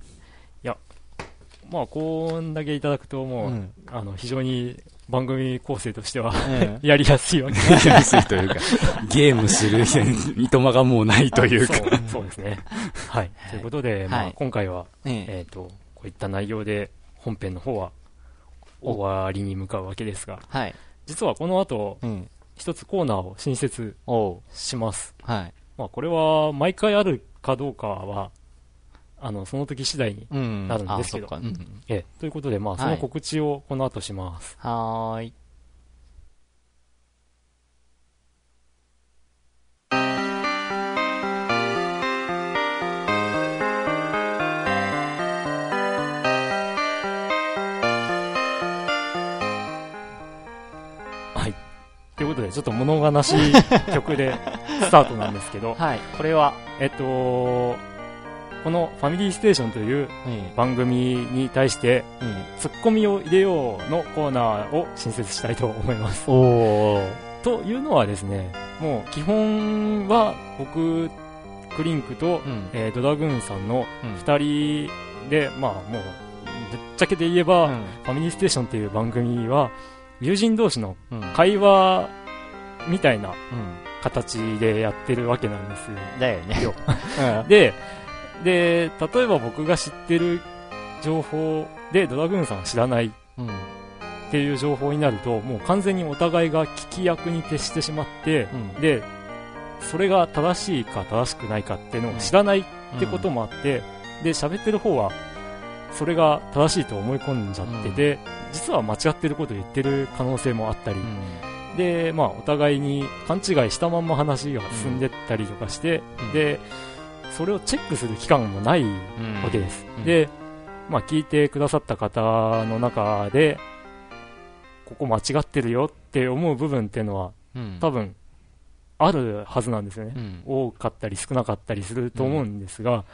まあ、こんだけいただくと、もう、うん、あの、非常に番組構成としては、やりやすいわけです。やりやすいというか、ゲームするいとまがもうないというかそう。そうですね。はい。ということで、まあ、今回は、えっ、と、こういった内容で、本編の方は、終わりに向かうわけですが、はい。実はこの後、一つコーナーを新設します。はい。まあ、これは、毎回あるかどうかは、あの、その時次第になるんですけど。うんうん、えということで、まあ、その告知をこの後します。はい。はい。ということでで、ちょっと物悲しい曲でスタートなんですけど、はい、これは、えっと、このファミリーステーションという番組に対して、ツッコミを入れようのコーナーを新設したいと思います。というのはですね、もう基本は僕、クリンクと、うん、えー、ドラグーンさんの2人で、うん、まあもう、ぶっちゃけて言えば、うん、ファミリーステーションっていう番組は、友人同士の会話みたいな形でやってるわけなんですよ。だよね。で、で、例えば僕が知ってる情報でドラグーンさん知らないっていう情報になると、もう完全にお互いが聞き役に徹してしまって、で、それが正しいか正しくないかっていうのを知らないってこともあって、で、喋ってる方は、それが正しいと思い込んじゃってて、実は間違ってることを言ってる可能性もあったり、で、まあ、お互いに勘違いしたまんま話が進んでったりとかして、で、それをチェックする期間もないわけです。で、まあ、聞いてくださった方の中で、ここ間違ってるよって思う部分っていうのは、多分あるはずなんですよね、うん、多かったり少なかったりすると思うんですが、うん、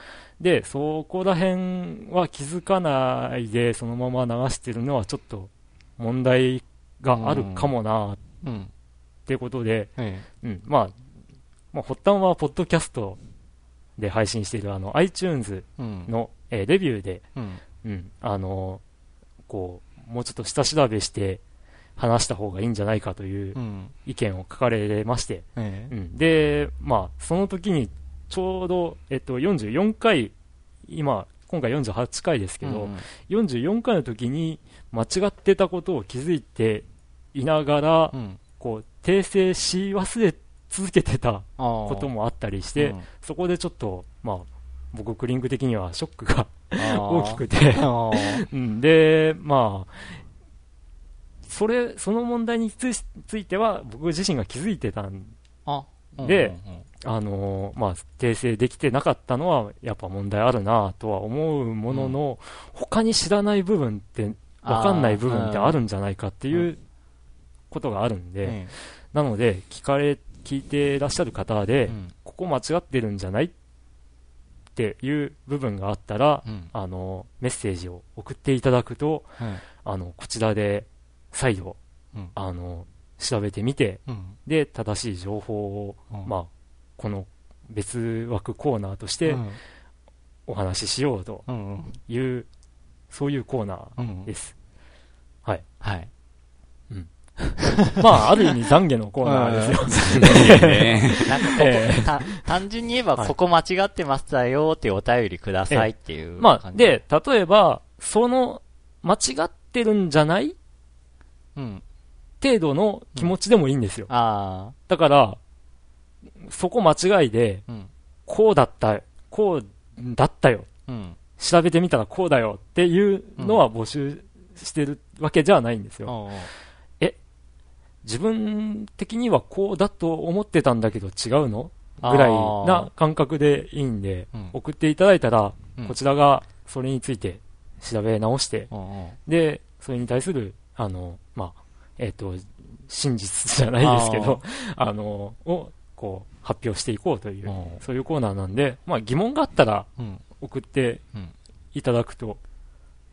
でそこら辺は気づかないでそのまま流してるのはちょっと問題があるかもなっていうことで、うん。まあ、まあ、発端はポッドキャストで配信しているあの iTunes の、えー、レビューで、うん。あのこうもうちょっと下調べして話した方がいいんじゃないかという意見を書かれまして、うん、で、まあ、その時にちょうど、えっと、44回、今、今回48回ですけど、うん、44回の時に間違ってたことを気づいていながら、うん、こう訂正し忘れ続けてたこともあったりして、うん、そこでちょっと、まあ、僕、クリンク的にはショックが 大きくて。うん、で、まあ、それ、その問題については、僕自身が気づいてたんで、あのまあ、訂正できてなかったのは、やっぱ問題あるなとは思うものの、うん、他に知らない部分って、わかんない部分ってあるんじゃないかっていうことがあるんで、うん、なので、聞かれ、聞いてらっしゃる方で、うん、ここ間違ってるんじゃないっていう部分があったら、あの、メッセージを送っていただくと、あの、こちらで、再度、うん、あの調べてみて、うん、で正しい情報を、うん、まあ、この別枠コーナーとしてお話ししようという、そういうコーナーです。はい。はい。うん。まあ、ある意味懺悔のコーナーですよ。なんかここ、えー、単純に言えば、ここ間違ってましたよってお便りくださいっていう、まあ、で、例えば、その、間違ってるんじゃない？うん、程度の気持ちでもいいんですよ。うん、あだから、そこ間違いで、うん、こうだった、こうだったよ、うん、調べてみたらこうだよっていうのは募集してるわけじゃないんですよ。え、自分的にはこうだと思ってたんだけど違うの？ぐらいな感覚でいいんで、送っていただいたら、こちらがそれについて調べ直して、で、それに対するあの、まあ、えっ、ー、と、真実じゃないですけど、あの、を、こう、発表していこうという、そういうコーナーなんで、まあ、疑問があったら、送っていただくと、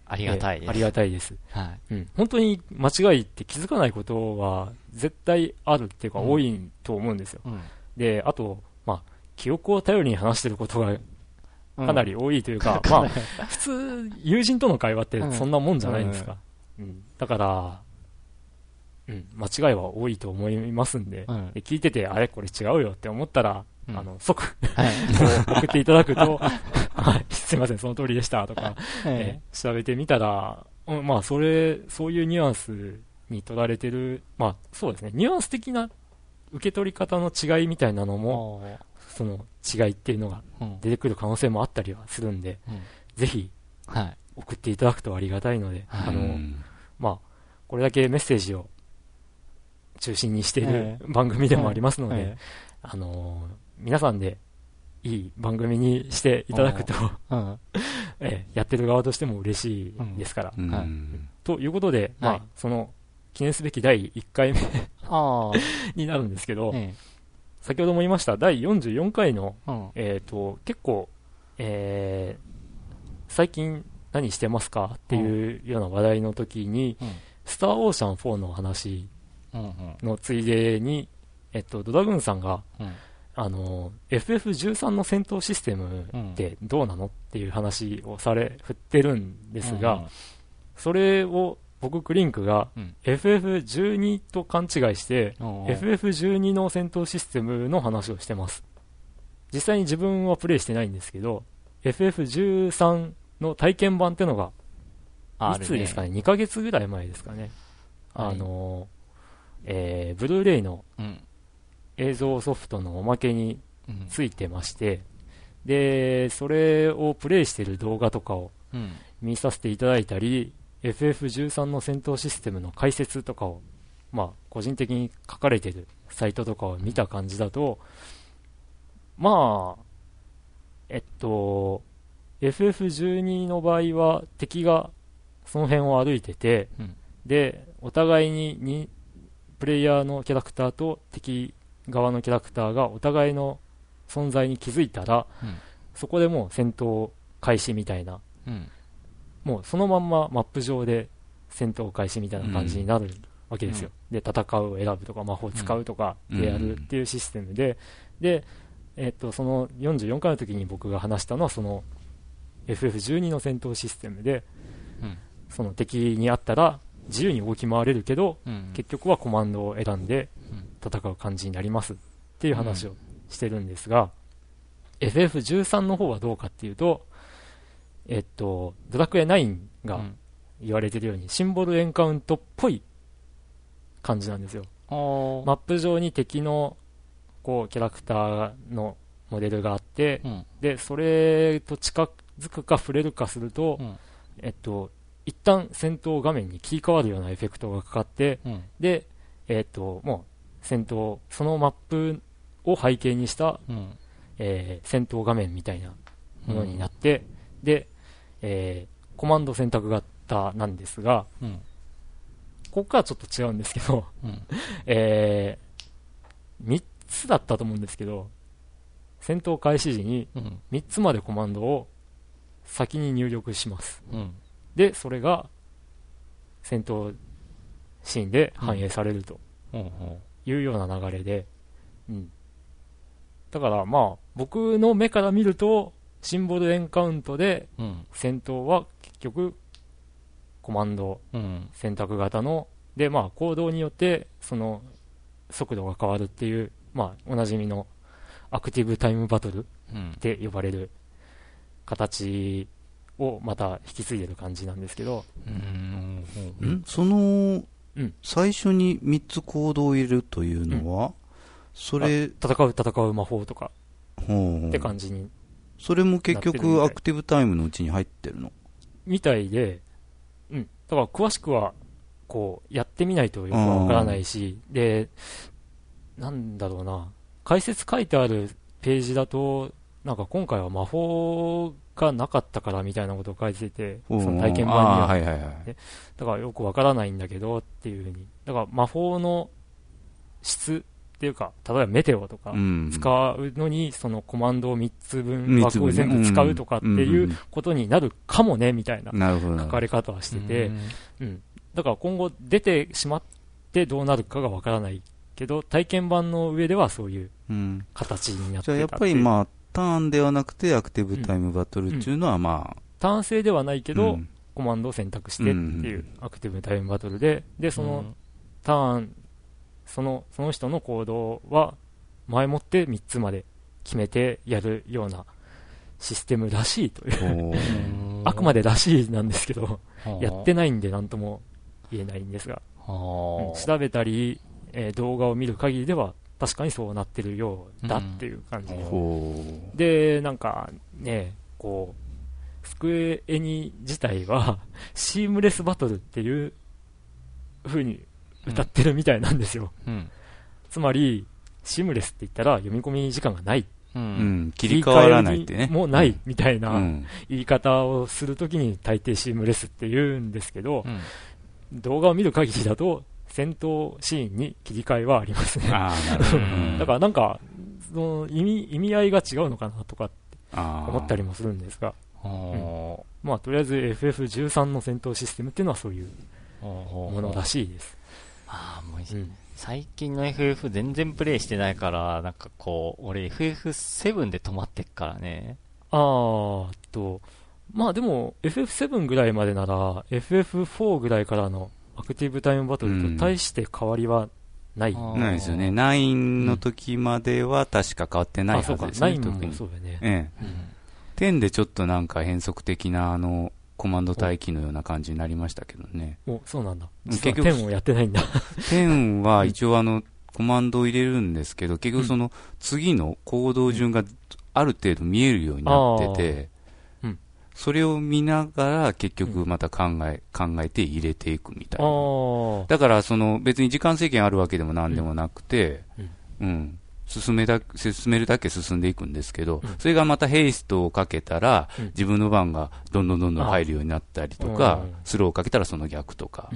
ありがたいです。ありがたいです。はい。うん。本当に間違いって気づかないことは絶対あるっていうか多いと思うんですよ。うん、で、あと、まあ、記憶を頼りに話してることがかなり多いというか、うん、まあ、普通、友人との会話ってそんなもんじゃないんですか。うん、だから、うん、間違いは多いと思いますんで、うん、で聞いてて、あれこれ違うよって思ったら、うん、あの、即、はい、送っていただくと、はい、すいません、その通りでしたとか、はい、えー、調べてみたら、うん、まあ、それ、そういうニュアンスに取られてる、まあ、そうですね、ニュアンス的な受け取り方の違いみたいなのも、その違いっていうのが出てくる可能性もあったりはするんで、ぜひ、はい、送っていただくとありがたいので、あの、まあ、これだけメッセージを中心にしている番組でもありますので、あの、皆さんでいい番組にしていただくと えやってる側としても嬉しいですから。ということで、まあ、その記念すべき第1回目 になるんですけど、ええ、先ほども言いました第44回の、うん、えっ、ー、と、結構、えー、最近何してますかっていうような話題の時に、うん、スターオーシャン4の話のついでに、えっと、ドラグーンさんが、うん、あの、FF13 の戦闘システムってどうなのっていう話をされ、振ってるんですが、うんうん、それを僕、クリンクが FF12 と勘違いして、FF12 の戦闘システムの話をしてます。実際に自分はプレイしてないんですけど、FF13 の体験版ってのが、いつですかね、2ヶ月ぐらい前ですかね。あの、えー、ブルーレイの映像ソフトのおまけについてまして、で、それをプレイしてる動画とかを見させていただいたり、FF13 の戦闘システムの解説とかを、まあ、個人的に書かれてるサイトとかを見た感じだと、まあ、えっと、FF12 の場合は敵がその辺を歩いてて、うん、で、お互いににプレイヤーのキャラクターと敵側のキャラクターがお互いの存在に気づいたら、うん、そこでもう戦闘開始みたいな、うん、もうそのまんまマップ上で戦闘開始みたいな感じになるわけですよ。で、戦うを選ぶとか魔法使うとかでやるっていうシステムで、で、えっと、その44回の時に僕が話したのはその FF12 の戦闘システムで、うん、その敵にあったら自由に動き回れるけど、うん、結局はコマンドを選んで戦う感じになりますっていう話をしてるんですが、うん、FF13 の方はどうかっていうと、えっと、ドラクエ9が言われてるように、シンボルエンカウントっぽい感じなんですよ。マップ上に敵のこうキャラクターのモデルがあって、うん、でそれと近づくか触れるかすると、うん、えっと、一旦戦闘画面に切り替わるようなエフェクトがかかって、うん、で、えっと、もう戦闘、そのマップを背景にした、うん、えー、戦闘画面みたいなものになって、で、えー、コマンド選択型なんですが、ここからちょっと違うんですけど、えー、3つだったと思うんですけど、戦闘開始時に3つまでコマンドを先に入力します。うん、で、それが戦闘シーンで反映されるというような流れで、うん。だからまあ、僕の目から見ると、シンボルエンカウントで戦闘は結局コマンド選択型の、で、まあ、行動によってその速度が変わるっていう、まあ、おなじみのアクティブタイムバトルって呼ばれる形をまた引き継いでる感じなんですけど。うん、その、うん、最初に3つ行動を入れるというのは、うん、それ。戦う、戦う魔法とか、って感じに。それも結局アクティブタイムのうちに入ってるの？みたいで、うん。だから詳しくは、こう、やってみないとよくわからないし、で、なんだろうな、解説書いてあるページだと、なんか今回は魔法がなかったからみたいなことを書いてて、その体験版には。はいはいはい、だからよくわからないんだけどっていうふうに。だから魔法の質っていうか、例えばメテオとか使うのに、そのコマンドを3つ分枠を全部使うとかっていうことになるかもね、みたいな書かれ方はしてて、うん。だから今後出てしまってどうなるかがわからないけど、体験版の上ではそういう形になってた、う。ん、じゃあやっぱりまあ、ターンではなくてアクティブタイムバトルっていうのはまあ、ターン制ではないけど、コマンドを選択してっていうアクティブタイムバトルで、で、そのターン、その、その人の行動は前もって3つまで決めてやるようなシステムらしいという。あくまでらしいなんですけど、やってないんで何とも言えないんですが、調べたり、えー、動画を見る限りでは確かにそうなってるようだっていう感じ、うん、で、なんかね、こう、スクエエニ自体は、シームレスバトルっていう風に歌ってるみたいなんですよ。うん、つまり、シームレスって言ったら読み込み時間がない。うん、切り替わらないってね。もうないみたいな言い方をするときに大抵シームレスって言うんですけど、動画を見る限りだと、戦闘シーンに切り替えはありますね。だからなんか、その意味、意味合いが違うのかなとかって思ったりもするんですが、うん、まあ、とりあえず FF13 の戦闘システムっていうのはそういうものらしいです。ああ、もう、うん、最近の FF 全然プレイしてないから、なんかこう、俺 FF7 で止まってっからね。あーと、まあでも FF7 ぐらいまでなら FF4 ぐらいからのアクティブタイムバトルと大して変わりはない、うん、ないですよね。9の時までは確か変わってないはずですね。うん、9もそうだね。ええ。うん、10でちょっとなんか変則的なあの、コマンド待機のような感じになりましたけどね。お、そうなんだ。結局、10をやってないんだ。10は一応あの、コマンドを入れるんですけど、結局その次の行動順がある程度見えるようになってて、それを見ながら結局また考え、考えて入れていくみたいな。だからその別に時間制限あるわけでも何でもなくて、うん、進めだ、進めるだけ進んでいくんですけど、それがまたヘイストをかけたら、自分の番がどんどんどんどん入るようになったりとか、スローをかけたらその逆とか。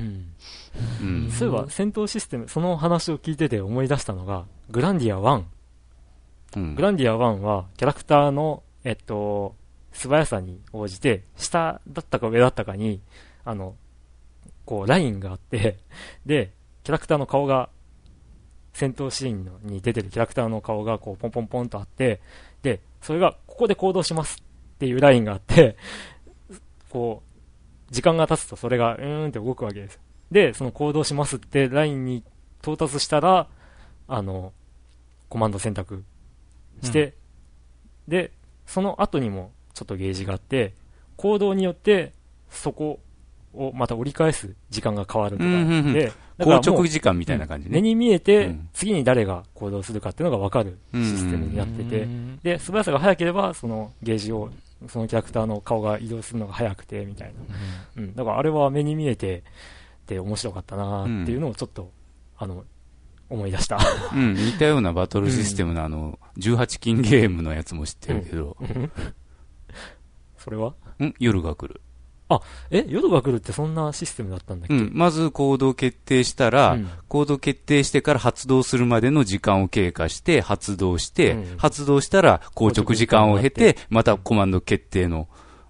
そういえば戦闘システム、その話を聞いてて思い出したのが、グランディア1。うん、グランディア1はキャラクターの、えっと、素早さに応じて、下だったか上だったかに、あの、こう、ラインがあってで、キャラクターの顔が、戦闘シーンに出てるキャラクターの顔が、こう、ポンポンポンとあって、で、それが、ここで行動しますっていうラインがあってこう、時間が経つとそれが、うーんって動くわけです。で、その行動しますってラインに到達したら、あの、コマンド選択して、うん、で、その後にもちょっとゲージがあって、行動によってそこをまた折り返す時間が変わるとか。で、硬直時間みたいな感じね。目に見えて、次に誰が行動するかっていうのが分かるシステムになってて、で、素早さが速ければ、そのゲージを、そのキャラクターの顔が移動するのが速くて、みたいな。うん。だからあれは目に見えて、で、面白かったなっていうのをちょっと、あの、思い出した。うん、似たようなバトルシステムのあの、18金ゲームのやつも知ってるけど、それは？ん？夜が来る。あ、え夜が来るってそんなシステムだったんだっけ？うん。まず行動決定したら、うん、行動決定してから発動するまでの時間を経過して、発動して、うん、発動したら硬直時間を経て、またコマンド決定の、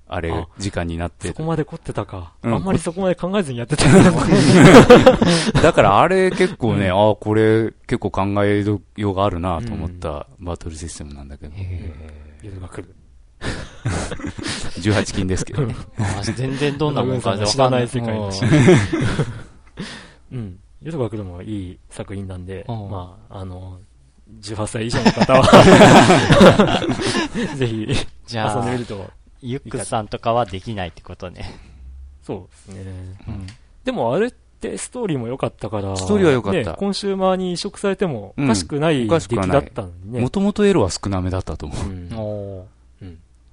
あれ、時間になってそこまで凝ってたか、うん。あんまりそこまで考えずにやってた だからあれ結構ね、ああ、これ結構考えようがあるなと思ったバトルシステムなんだけど。夜が来る。18金ですけどね。全然どんなもんか知らない 世界だし。うん。ヨトバクでもいい作品なんで、まあ、あの、18歳以上の方はぜひ、じゃあ、遊んでみると。ユックさんとかはできないってことね。そうですね。うん。でもあれってストーリーも良かったから、ストーリーは良かった。ね、コンシューマーに移植されてもおかしくない出来だったのにね。もともとエロは少なめだったと思う。うん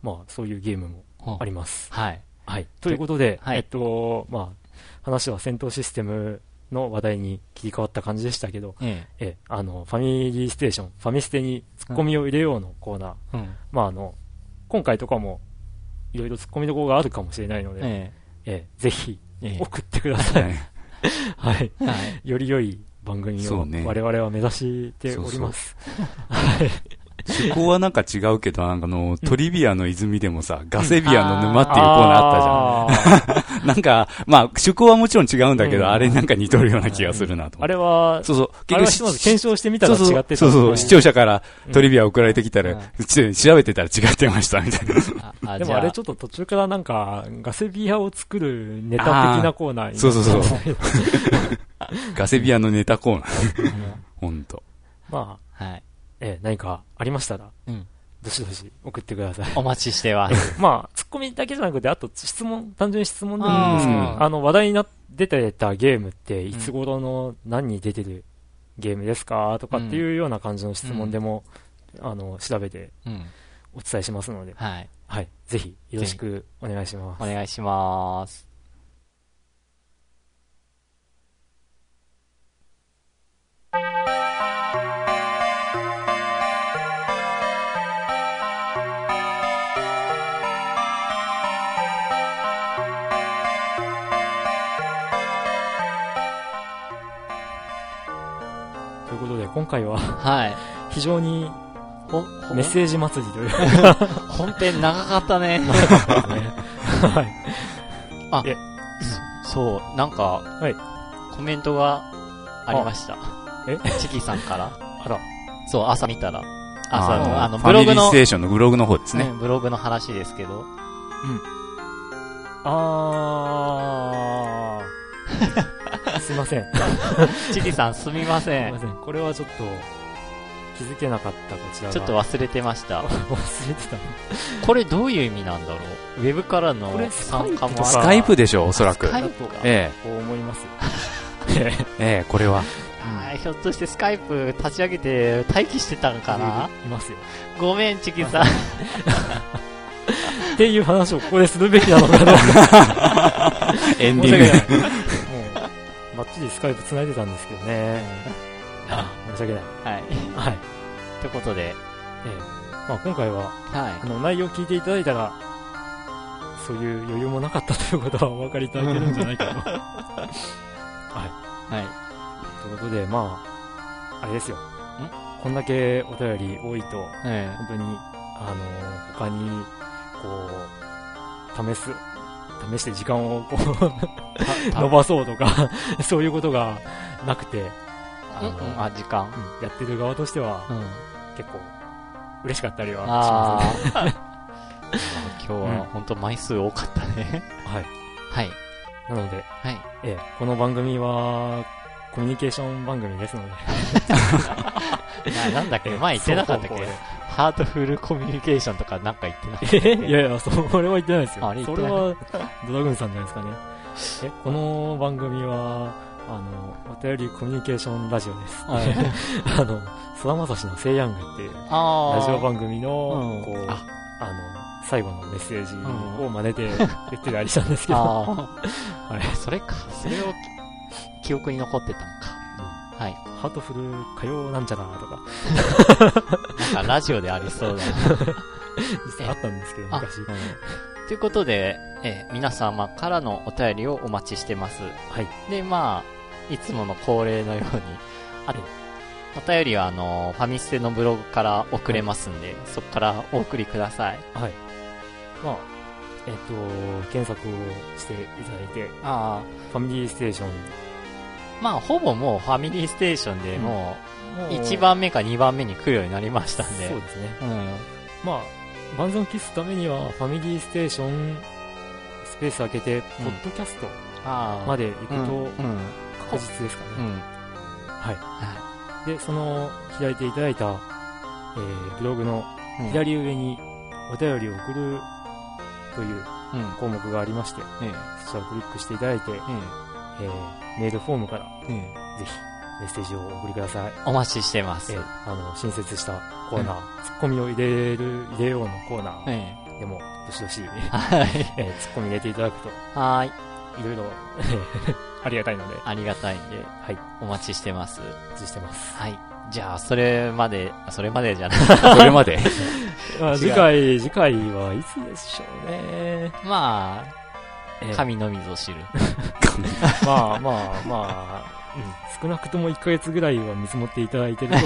まあ、そういうゲームもあります。はい。はい。ということで、はい、えっと、まあ、話は戦闘システムの話題に切り替わった感じでしたけど、えええあの、ファミリーステーション、ファミステにツッコミを入れようのコーナー、うん、まあ、あの、今回とかも、いろいろツッコミどころがあるかもしれないので、ええぜひ、送ってください。はい。はい。より良い番組を我々は目指しております。はい。趣向はなんか違うけど、なんかの、トリビアの泉でもさ、ガセビアの沼っていうコーナーあったじゃん。なんか、まあ、趣向はもちろん違うんだけど、あれなんか似とるような気がするなと。あれは、そうそう、結局、検証してみたら違ってた。そうそう、視聴者からトリビア送られてきたら、調べてたら違ってました、みたいな。でもあれちょっと途中からなんか、ガセビアを作るネタ的なコーナーそうそうそう。ガセビアのネタコーナー。ほんと。まあ、はい。えー、何かありましたら、うん。どしどし送ってください。お待ちしてます。まあ、ツッコミだけじゃなくて、あと質問、単純に質問でもいいんですけど、あの、話題にな出てたゲームって、いつ頃の何に出てるゲームですかとかっていうような感じの質問でも、うん、あの、調べて、お伝えしますので、はい。はい。ぜひ、よろしくお願いします。お願いします。ことで、今回は、はい。非常に、メッセージ祭りという本編長かったね。はい。あ、そう、なんか、はい。コメントがありました。え？チキさんから。あら。そう、朝見たら。朝の、あの、ブログの。ステーションのブログの方ですね。ブログの話ですけど。うん。あー。すいません。チキさんすみません。すみません。これはちょっと、気づけなかったこちらちょっと忘れてました。忘れてたこれどういう意味なんだろう？ウェブからの参加もスカイプでしょ、おそらく。スカイプが。ええ。こう思います。ええ、これは。ひょっとしてスカイプ立ち上げて待機してたんかな？いますよ。ごめん、チキさん。っていう話をここでするべきなのかなエンディング。もう、バッチリスカイプ繋いでたんですけどね。あ申し訳ない。はい。はい。ということで、ええまあ、今回は、はい、あの内容を聞いていただいたら、そういう余裕もなかったということはお分かりいただけるんじゃないかと。はい。はい。ということで、まあ、あれですよ。こんだけお便り多いと、ええ、本当に、あの、他に、こう、試す、試して時間をこう伸ばそうとか そういうことがなくて、あの、うん、あ、時間、うん、やってる側としては、うん、結構、嬉しかったりはしますね。今日は本当枚数多かったねはい。はい。なので、はい。ええ、この番組は、コミュニケーション番組ですので な。なんだっけ前言ってなかったっけ？ハートフルコミュニケーションとかなんか言ってなかったっけいやいや、それは言ってないですよ。あれそれは、ドラグンさんじゃないですかね。え、この番組は、あの、お便りコミュニケーションラジオです。はい、あの、菅田正史のセイヤングっていう、ラジオ番組の、こう、あの、最後のメッセージを真似て言ってたりしたんですけど、はい、それか、それを記憶に残ってたのか。うん、はい。ハートフル歌謡なんちゃらとか。なんかラジオでありそうだな。あったんですけど、昔。ということで、え皆様からのお便りをお待ちしてます。はい。で、まあ、いつもの恒例のように、あれ、お便りはあの、ファミステのブログから送れますんで、はい、そこからお送りください。はい。まあ、えっ、と、検索をしていただいて、ああ、ファミリーステーションまあ、ほぼもうファミリーステーションでもう、1番目か2番目に来るようになりましたんで。そうですね。うん。まあ、万全を期すためには、ファミリーステーション、スペース開けて、ポッドキャストまで行くと、確実ですかね。うん。はい。で、その、開いていただいた、えー、ブログの左上に、お便りを送るという項目がありまして、そちらをクリックしていただいて、えー、メールフォームから、ぜひメッセージをお送りください。お待ちしてます。えー、あの、新設したコーナー、ツッコミを入れる、入れようのコーナーでも、どしどし、はい、えー、ツッコミ入れていただくと、はい。いろいろ、ありがたいので。ありがたいんで、はい。お待ちしてます。お待ちしてます。はい。じゃあ、それまで、それまでじゃない。それまで まあ、次回、次回はいつでしょうね。まあ、神のみぞ知る。まあまあまあ、うん、少なくとも1ヶ月ぐらいは見積もっていただいてると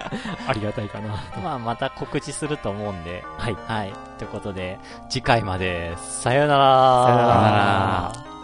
ありがたいかなまあ、また告知すると思うんで。はい。はい。ということで、次回まで、さよなら。さよなら。